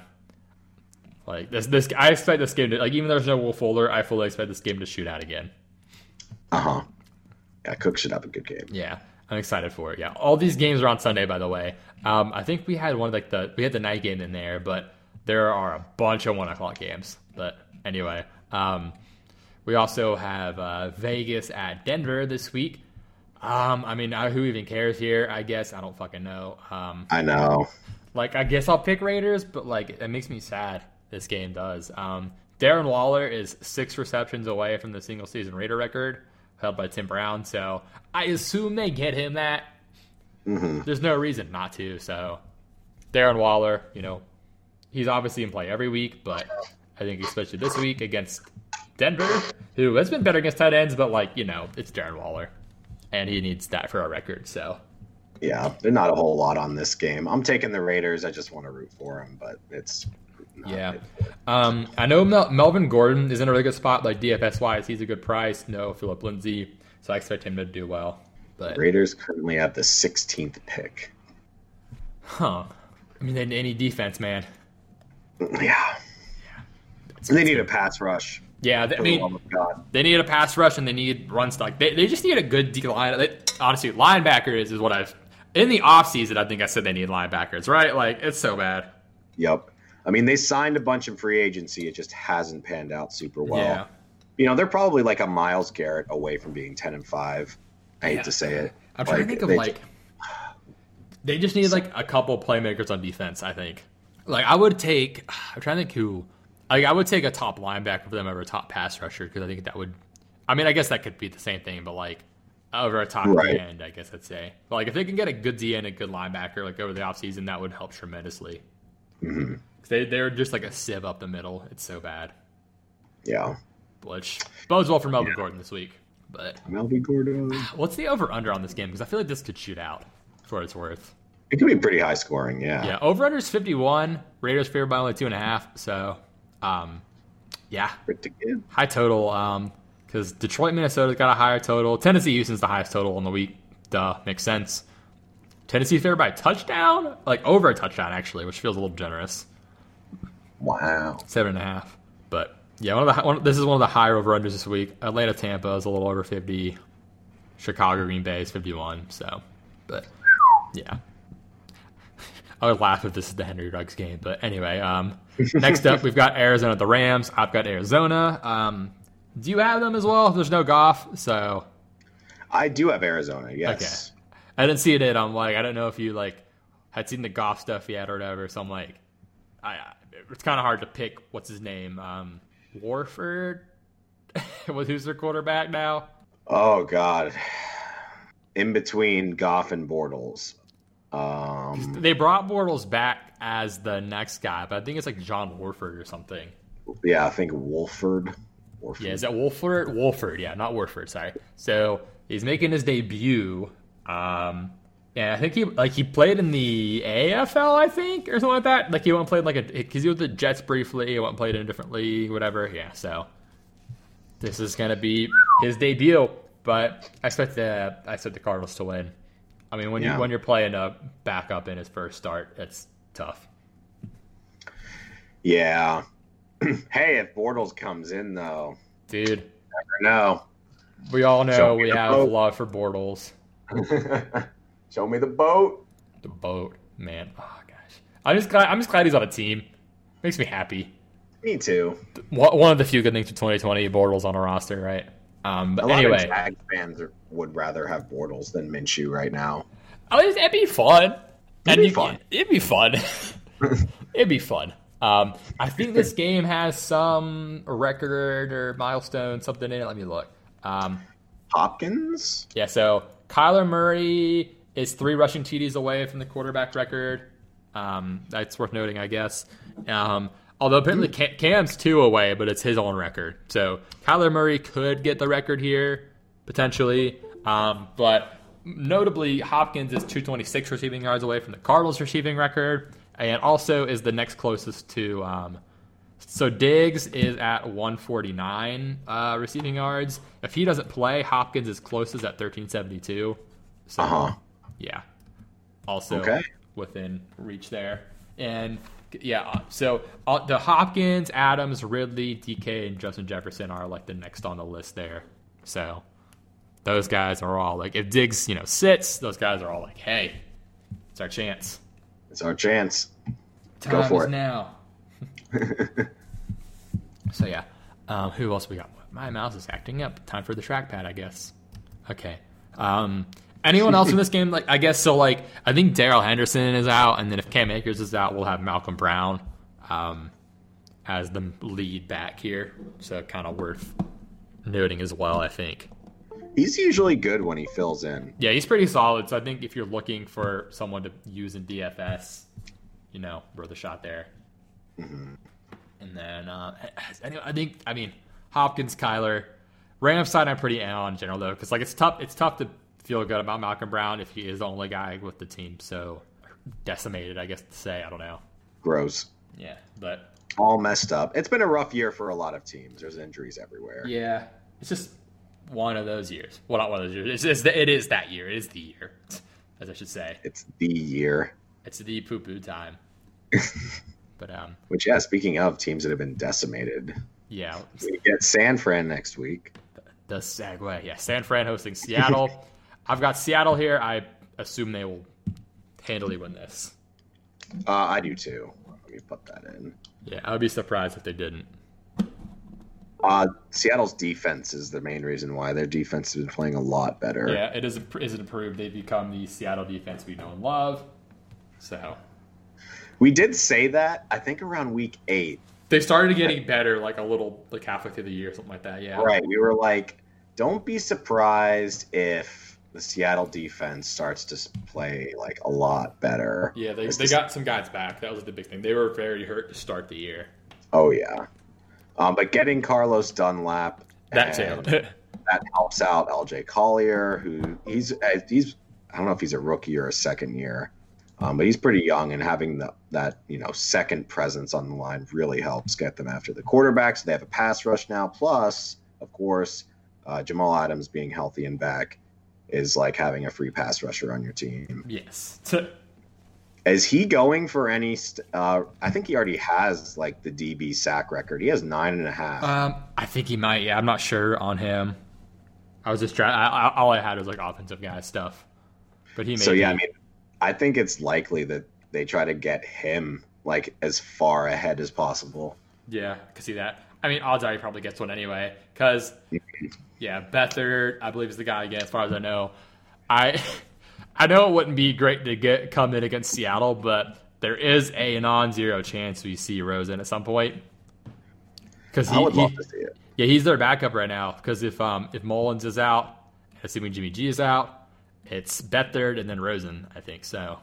Like this, this I expect this game to like even though there's no Will Fuller, I fully expect this game to shoot out again. Uh huh. Yeah, Cook should have a good game. Yeah, I'm excited for it. Yeah, all these games are on Sunday, by the way. Um, I think we had one of like the we had the night game in there, but there are a bunch of one o'clock games. But anyway, um, we also have uh, Vegas at Denver this week. Um, I mean, uh, who even cares here? I guess I don't fucking know. Um, I know. like I guess I'll pick Raiders, but like it makes me sad. This game does. Um, Darren Waller is six receptions away from the single season Raider record held by Tim Brown. So I assume they get him that. hmm There's no reason not to. So Darren Waller, you know, he's obviously in play every week, but I think especially this week against Denver, who has been better against tight ends, but like you know, it's Darren Waller, and he needs that for our record. So Yeah, there's not a whole lot on this game. I'm taking the Raiders. I just want to root for them, but it's not Yeah. Um, I know Mel- Melvin Gordon is in a really good spot, like DFS wise. He's a good price. No Philip Lindsay, so I expect him to do well. But Raiders currently have the 16th pick. huh? I mean, they need defense, man. Yeah, they need a pass rush. Yeah, they, I the mean, of they need a pass rush and they need run stock. They, they just need a good D line. They, honestly, linebackers is what I've in the offseason, I think I said they need linebackers, right? Like it's so bad. Yep. I mean, they signed a bunch in free agency. It just hasn't panned out super well. yeah, You know, they're probably like a Myles Garrett away from being 10 and 5. I hate to say it. I'm trying Like, to think of like they just need like a couple playmakers on defense. I think. Like I would take. I'm trying to think who. Like I would take a top linebacker for them over a top pass rusher because I think that would. I mean, I guess that could be the same thing, but like over a top Right. end, I guess I'd say. But like if they can get a good D and a good linebacker like over the offseason, that would help tremendously. Mhm. 'Cause They they're just like a sieve up the middle. It's so bad. Yeah. Which bodes well for Melvin Gordon this week. But Melvin Gordon. (sighs) what's the over under on this game? Because I feel like this could shoot out for what it's worth. It could be pretty high scoring. Yeah. Yeah, over under is 51. Raiders favored by only two and a half. So, um, yeah, high total. Um, because Detroit, Minnesota's got a higher total. Tennessee, Houston's the highest total on the week. Duh, makes sense. Tennessee favored by a touchdown, like over a touchdown actually, which feels a little generous. Wow. Seven and a half. But yeah, one of the one, this is one of the higher over unders this week. Atlanta, Tampa is a little over 50. Chicago, Green Bay is 51. So, but yeah. I would laugh if this is the Henry Ruggs game, but anyway. Um, next up, we've got Arizona, the Rams. I've got Arizona. Um, do you have them as well? There's no golf, so I do have Arizona. Yes. I didn't see it. In, I'm like, I don't know if you like had seen the golf stuff yet or whatever. So I'm like, I it's kind of hard to pick. What's his name? Um, Warford. (laughs) Who's their quarterback now? Oh God. In between Goff and Bortles. Um, They brought Bortles back as the next guy, but I think it's like John Warford or something. yeah, I think Wolford. Wolford. Yeah, is that Wolford? Wolford, yeah, not Warford. Sorry. So he's making his debut. Um, yeah, I think he like he played in the AFL, I think, or something like that. Like he went and played like a because he was with the Jets briefly. He went and played in a different league, whatever. Yeah, so this is gonna be his debut. But I expect the I expect the Cardinals to win. I mean, when Yeah. you when you're playing a backup in his first start, it's tough. Yeah. (clears throat) hey, if Bortles comes in though, Dude, never know. we all know we have boat. love for Bortles. (laughs) Show me the boat. The boat, man. Oh gosh, I'm just glad. I'm just glad he's on a team. Makes me happy. Me too. One of the few good things for 2020, Bortles on a roster, right? Um, but A lot anyway, of Jags fans are, would rather have Bortles than Minshew right now. oh, it'd, be fun. It'd And be you- fun. It'd be fun. (laughs) it'd be fun. Um, I think this (laughs) game has some record or milestone, something in it. Let me look. Um, Hopkins? Yeah, so Kyler Murray is three rushing TDs away from the quarterback record. Um, that's worth noting, I guess. Um, although apparently Cam's two away, but it's his own record. So Kyler Murray could get the record here potentially. Um, but notably, Hopkins is 226 receiving yards away from the Cardinals receiving record, and also is the next closest to. Um, so Diggs is at 149 uh, receiving yards. If he doesn't play, Hopkins is closest at 1372. So Uh huh. yeah, also Okay. within reach there. And yeah, so uh, the Hopkins, Adams, Ridley, DK, and Justin Jefferson are like the next on the list there. So those guys are all like, if Diggs, you know, sits, those guys are all like, hey, it's our chance. It's our chance. Time Go for is it. now. (laughs) so yeah, um, who else we got? My mouse is acting up. Time for the trackpad, I guess. Okay. Um, anyone else in this (laughs) game? Like I guess so. Like I think Darrell Henderson is out, and then if Cam Akers is out, we'll have Malcolm Brown um, as the lead back here. So kind of worth noting as well. I think. He's usually good when he fills in. Yeah, he's pretty solid. So I think if you're looking for someone to use in DFS, you know, worth the shot there. Mm-hmm. And then uh, I think I mean Hopkins, Kyler, Rams side I'm pretty on in general though because like it's tough it's tough to feel good about Malcolm Brown if he is the only guy with the team so decimated I guess to say I don't know. Gross. Yeah, but all messed up. It's been a rough year for a lot of teams. There's injuries everywhere. Yeah, it's just one of those years. Well, not one of those years. It's, it's the, it is that year. It is the year, (laughs) as I should say. It's the year. It's the poo poo time. (laughs) but um, which yeah, speaking of teams that have been decimated, yeah, we get San Fran next week. The, the segue, yeah, San Fran hosting Seattle. (laughs) I've got Seattle here. I assume they will handily win this. Uh, I do too. Let me put that in. Yeah, I would be surprised if they didn't. Uh, Seattle's defense is the main reason why their defense has been playing a lot better. Yeah, it is is improved. They've become the Seattle defense we know and love. So we did say that I think around week eight. They started getting better, like a little like halfway through the year, something like that. Yeah, right. We were like, don't be surprised if the Seattle defense starts to play like a lot better. Yeah, they, they got some guys back. That was the big thing. They were very hurt to start the year. Oh yeah, um, but getting Carlos Dunlap that too that helps out LJ Collier, who he's he's I don't know if he's a rookie or a second year, um, but he's pretty young, and having the, that you know second presence on the line really helps get them after the quarterback. So they have a pass rush now. Plus, of course, uh, Jamal Adams being healthy and back is like having a free pass rusher on your team. Yes. Is he going for any? St- uh, I think he already has like the DB sack record. He has nine and a half. Um, I think he might. Yeah, I'm not sure on him. I was just trying. all I had was like offensive guy stuff, but he. May so yeah, be. I mean, I think it's likely that they try to get him like as far ahead as possible. Yeah, I can see that. I mean, odds are he probably gets one anyway. Because, yeah, Beathard, I believe, is the guy again, as far as I know. I. (laughs) I know it wouldn't be great to get come in against Seattle, but there is a non-zero chance we see Rosen at some point. Because I would he, love to see it. Yeah, he's their backup right now. Because if um if Mullens is out, assuming Jimmy G is out, it's Beathard and then Rosen. I think so.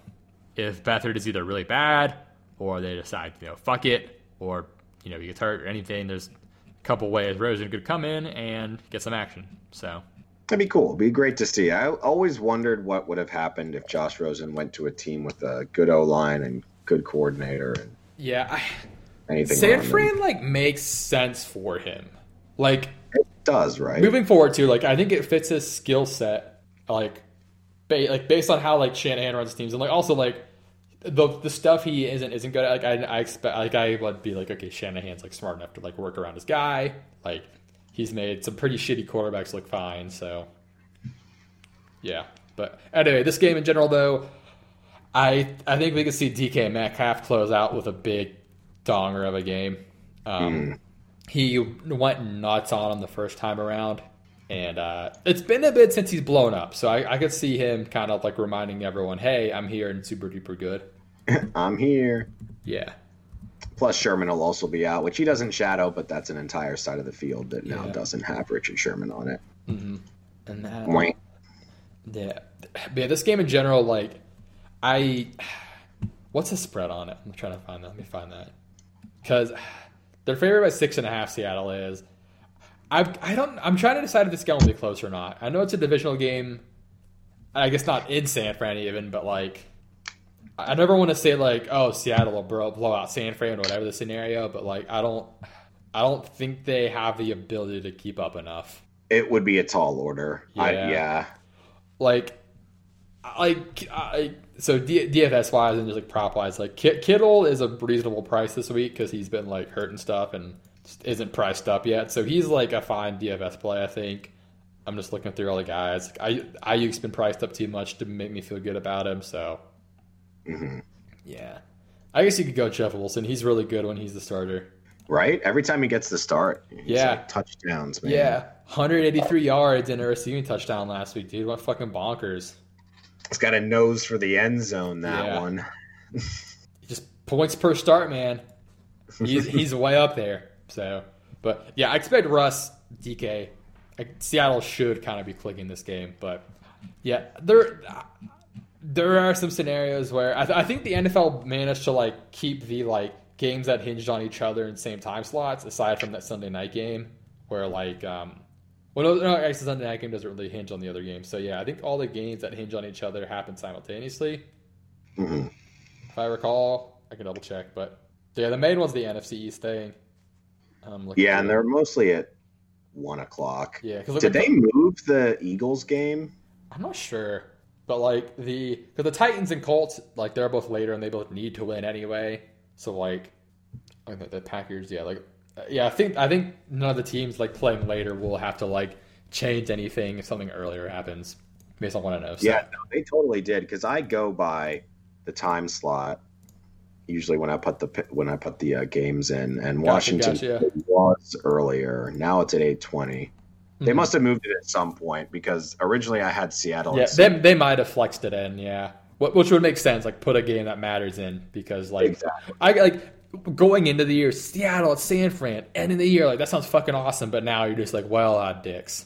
If Beathard is either really bad or they decide you know fuck it or you know he gets hurt or anything, there's a couple ways Rosen could come in and get some action. So That'd be cool. It'd be great to see. I always wondered what would have happened if Josh Rosen went to a team with a good O line and good coordinator. And yeah, I, anything. San Fran like makes sense for him. Like it does, right? Moving forward too, like I think it fits his skill set. Like, ba- like based on how like Shanahan runs teams, and like also like the the stuff he isn't isn't good at. Like I, I expect, like I would be like, okay, Shanahan's like smart enough to like work around his guy. Like he's made some pretty shitty quarterbacks look fine. So, yeah. But anyway, this game in general, though, I I think we could see DK Metcalf close out with a big donger of a game. Um, mm. He went nuts on him the first time around, and uh, it's been a bit since he's blown up. So I, I could see him kind of like reminding everyone, "Hey, I'm here and super duper good." (laughs) I'm here. Yeah. Plus, Sherman will also be out, which he doesn't shadow, but that's an entire side of the field that now doesn't have Richard Sherman on it. Mm-hmm. And that, yeah, yeah. This game in general, like, I, what's the spread on it? I'm trying to find that. Let me find that because they're favored by six and a half. Seattle is. I I don't. I'm trying to decide if this game will be close or not. I know it's a divisional game. I guess not in San Fran even, but like I never want to say like, oh, Seattle will blow, blow out San Fran or whatever the scenario, but like, I don't, I don't think they have the ability to keep up enough. It would be a tall order. Yeah, I, yeah. Like, like, I, so D, DFS wise and just like prop wise, like Kittle is a reasonable price this week because he's been like hurt and stuff and isn't priced up yet. So he's like a fine DFS play, I think. I'm just looking through all the guys. I Aiyuk's been priced up too much to make me feel good about him, so Mm-hmm. Yeah. I guess you could go Jeff Wilson. He's really good when he's the starter. Right? Every time he gets the start, he's Yeah. like touchdowns, man. Yeah, 183 yards and a receiving touchdown last week, dude. What fucking bonkers. He's got a nose for the end zone, that Yeah. one. (laughs) Just points per start, man. He's (laughs) he's way up there. So, but yeah, I expect Russ DK. Seattle should kind of be clicking this game, but yeah, there there are some scenarios where I, th- I think the NFL managed to like keep the like games that hinged on each other in same time slots, aside from that Sunday night game where like um. Well, no, no, actually, Sunday night game doesn't really hinge on the other games. So yeah, I think all the games that hinge on each other happen simultaneously. hmm if I recall. I can double check, but yeah, the main one's the NFC East thing. Um, Yeah, and it. they're mostly at one o'clock. yeah, because Did they move the Eagles game? I'm not sure, but like the because the Titans and Colts like they're both later and they both need to win anyway. So like, I think the Packers, yeah, like uh, yeah, I think I think none of the teams like playing later will have to like change anything if something earlier happens based on what I know. So, Yeah, no, they totally did because I go by the time slot. Usually when I put the when I put the uh, games in, and Gotcha, Washington gotcha. was earlier. Now it's at eight twenty. They Mhm. must have moved it at some point because originally I had Seattle. Yeah, they, they might have flexed it in, yeah. Wh- Which would make sense, like put a game that matters in because like Exactly. I like going into the year Seattle at San Fran, end of the year like that sounds fucking awesome, but now you're just like, well, uh, dicks.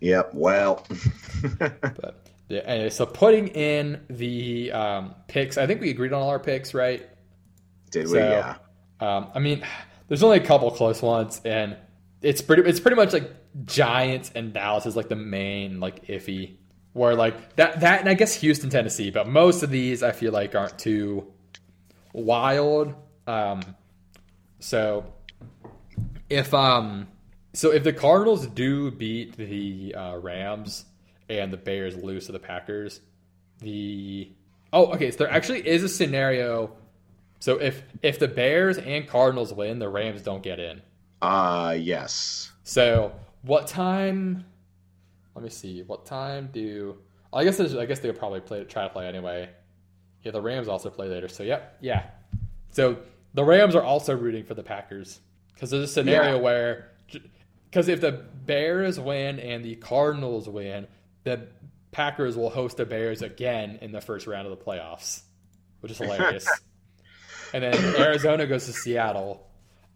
Yep. Well. (laughs) But yeah, anyway, so putting in the um, picks, I think we agreed on all our picks, right? Did we? Yeah. Um, I mean, there's only a couple close ones, and it's pretty. It's pretty much like Giants and Dallas is like the main like iffy. Where like that that and I guess Houston, Tennessee, but most of these I feel like aren't too wild. Um, so if um so if the Cardinals do beat the uh, Rams and the Bears lose to the Packers, the oh okay, so there actually is a scenario. So if if the Bears and Cardinals win, the Rams don't get in. Uh yes. So what time? Let me see. What time do? I guess there's, I guess they'll probably play try to play anyway. Yeah, the Rams also play later. So yep, yeah. So the Rams are also rooting for the Packers because there's a scenario Yeah. where because if the Bears win and the Cardinals win, the Packers will host the Bears again in the first round of the playoffs, which is (laughs) hilarious. and then Arizona goes to Seattle.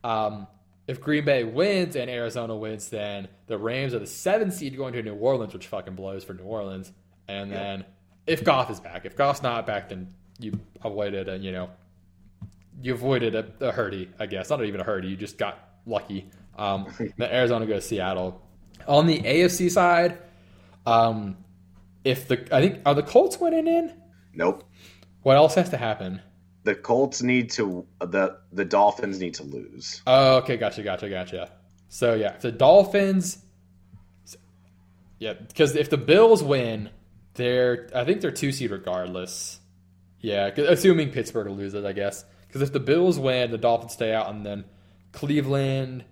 Um, if Green Bay wins and Arizona wins, then the Rams are the seventh seed going to New Orleans, which fucking blows for New Orleans. And then if Goff is back, if Goff's not back, then you avoided a you know you avoided a, a hurdy, I guess. Not even a hurdy, you just got lucky. Um, (laughs) then Arizona goes to Seattle. On the AFC side, um, if the I think are the Colts winning in? Nope. What else has to happen? The Colts need to the the Dolphins need to lose. Oh, okay, gotcha, gotcha, gotcha. So yeah, the Dolphins, yeah, because if the Bills win, they're I think they're two seed regardless. Yeah, assuming Pittsburgh loses, I guess. Because if the Bills win, the Dolphins stay out, and then Cleveland,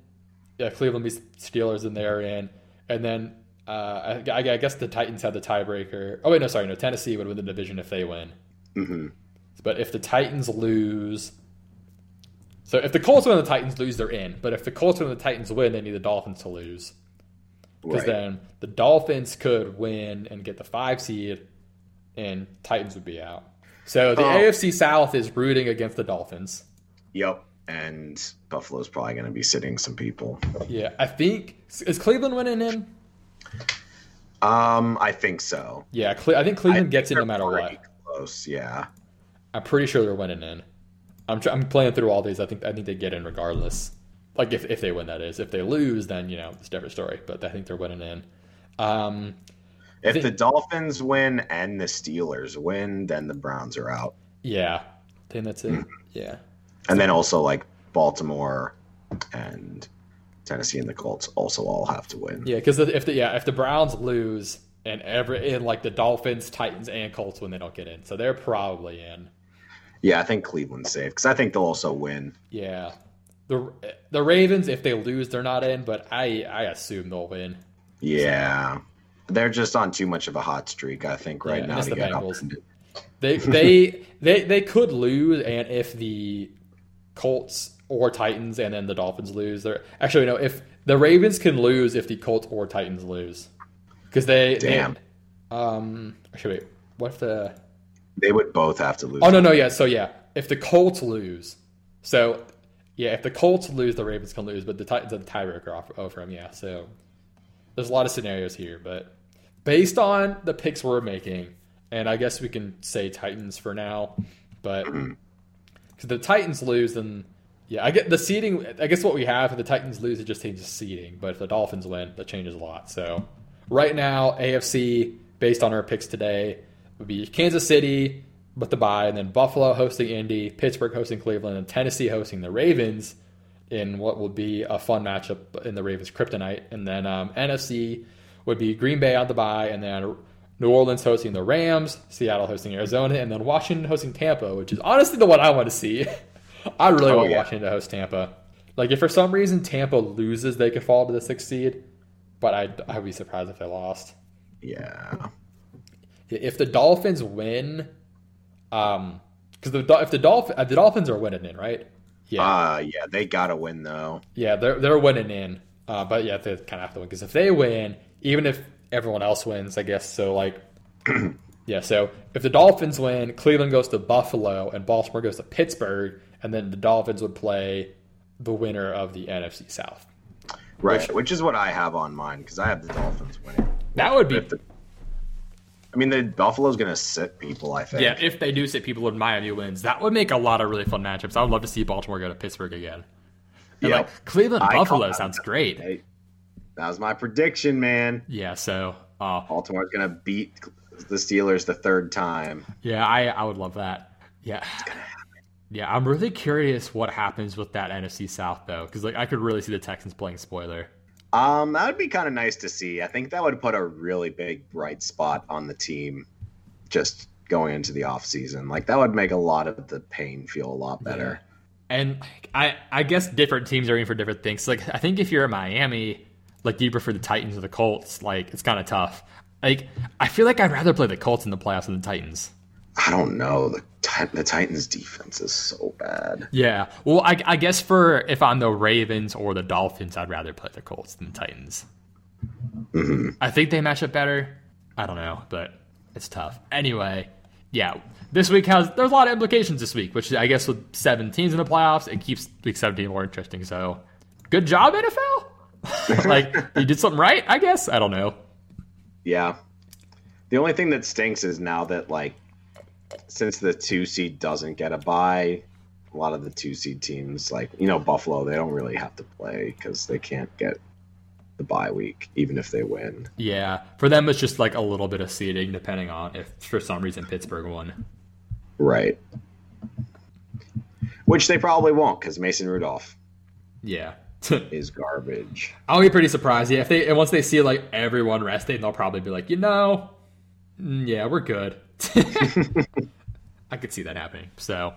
yeah, Cleveland beats Steelers, and they're in, and then uh, I, I guess the Titans have the tiebreaker. Oh wait, no, sorry, no, Tennessee would win the division if they win. hmm But if the Titans lose, so if the Colts win and the Titans lose, they're in. But if the Colts win and the Titans win, they need the Dolphins to lose. Because Right. then the Dolphins could win and get the five seed, and Titans would be out. So the Oh. AFC South is rooting against the Dolphins. Yep. And Buffalo's probably going to be sitting some people. Yeah, I think is Cleveland winning in. Um, I think so. Yeah, Cle- I think Cleveland I gets in no matter what. Close, yeah. I'm pretty sure they're winning in. I'm tr- I'm playing through all these. I think I think they get in regardless. Like if, if they win, that is. If they lose, then you know it's a different story. But I think they're winning in. Um, If think- the Dolphins win and the Steelers win, then the Browns are out. yeah, I think that's it. Yeah, And then also like Baltimore and Tennessee and the Colts also all have to win. yeah. Because if the yeah if the Browns lose and every and like the Dolphins, Titans, and Colts when they don't get in, so they're probably in. Yeah, I think Cleveland's safe because I think they'll also win. Yeah, the the Ravens if they lose they're not in, but I I assume they'll win. Yeah. They're just on too much of a hot streak, I think, right Yeah, now to the get Bengals. upended. They they (laughs) they they could lose, and if the Colts or Titans, and then the Dolphins lose. They're actually no. If the Ravens can lose, if the Colts or Titans lose, because they Damn. They, um. Actually, wait. What if the? They would both have to lose. Oh no no yeah. So yeah, if the Colts lose, so yeah, if the Colts lose, the Ravens can lose, but the Titans have the tiebreaker off, over them. Yeah. So there's a lot of scenarios here, but based on the picks we're making, and I guess we can say Titans for now, but mm-hmm. because the Titans lose, then yeah, I get the seeding. I guess what we have if the Titans lose, it just changes seeding. But if the Dolphins win, that changes a lot. So right now, AFC based on our picks today would be Kansas City with the bye, and then Buffalo hosting Indy, Pittsburgh hosting Cleveland, and Tennessee hosting the Ravens in what would be a fun matchup in the Ravens kryptonite. And then um, NFC would be Green Bay on the bye, and then New Orleans hosting the Rams, Seattle hosting Arizona, and then Washington hosting Tampa, which is honestly the one I want to see. (laughs) I really Oh, want yeah. Washington to host Tampa. Like if for some reason Tampa loses, they could fall to the sixth seed, but I'd, I'd be surprised if they lost. Yeah. If the Dolphins win, um, because the if the Dolphin the Dolphins are winning in, right? Yeah, Uh yeah, they gotta win though. yeah, they're they're winning in. Uh, but yeah, they kind of have to win because if they win, even if everyone else wins, I guess so. Like, (clears throat) yeah, so if the Dolphins win, Cleveland goes to Buffalo and Baltimore goes to Pittsburgh, and then the Dolphins would play the winner of the NFC South. Right, which, is what I have on mine because I have the Dolphins winning. That would be the- I mean, the Buffalo's gonna sit people. I think. yeah. If they do sit people in Miami wins, that would make a lot of really fun matchups. I would love to see Baltimore go to Pittsburgh again. And Yep. like Cleveland I Buffalo sounds great. Hey, that was my prediction, man. Yeah, so uh, Baltimore's gonna beat the Steelers the third time. Yeah, I, I would love that. Yeah. Yeah, I'm really curious what happens with that NFC South though, because like I could really see the Texans playing spoiler. Um, that would be kind of nice to see. I think that would put a really big bright spot on the team, just going into the offseason. Like that would make a lot of the pain feel a lot better. And I I guess different teams are in for different things. Like I think if you're in Miami, like do you prefer the Titans or the Colts? Like it's kind of tough. Like I feel like I'd rather play the Colts in the playoffs than the Titans. I don't know. The the Titans' defense is so bad. Yeah. Well, I, I guess for if I'm the Ravens or the Dolphins, I'd rather play the Colts than the Titans. Mm-hmm. I think they match up better. I don't know, but it's tough. Anyway, yeah. This week has there's a lot of implications this week, which I guess with seven teams in the playoffs, it keeps week 17 more interesting. So, good job NFL. (laughs) like you did something right, I guess. I don't know. Yeah. The only thing that stinks is now that like since the two seed doesn't get a bye, a lot of the two seed teams, like you know Buffalo, they don't really have to play because they can't get the bye week, even if they win. Yeah, for them it's just like a little bit of seeding, depending on if for some reason Pittsburgh won. Right. Which they probably won't because Mason Rudolph Yeah. (laughs) is garbage. I'll be pretty surprised. Yeah, if they and once they see like everyone resting, they'll probably be like, you know, mm, yeah, we're good. (laughs) I could see that happening. So,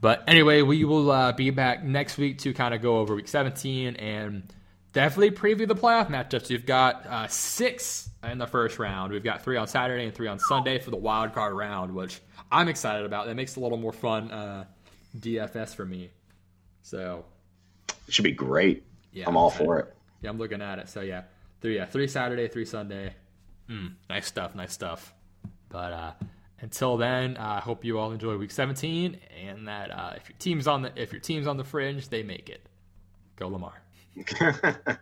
but anyway, we will uh, be back next week to kind of go over week 17 and definitely preview the playoff matchups. We've got uh, six in the first round. We've got three on Saturday and three on Sunday for the wild card round, which I'm excited about. That makes a little more fun uh, DFS for me. So It should be great. yeah, I'm all excited. for it. Yeah, I'm looking at it. So yeah, three yeah three Saturday, three Sunday. Mm, nice stuff, nice stuff. But uh, until then, I hope you all enjoy Week 17, and that uh, if your team's on the if your team's on the fringe, they make it. Go Lamar. (laughs)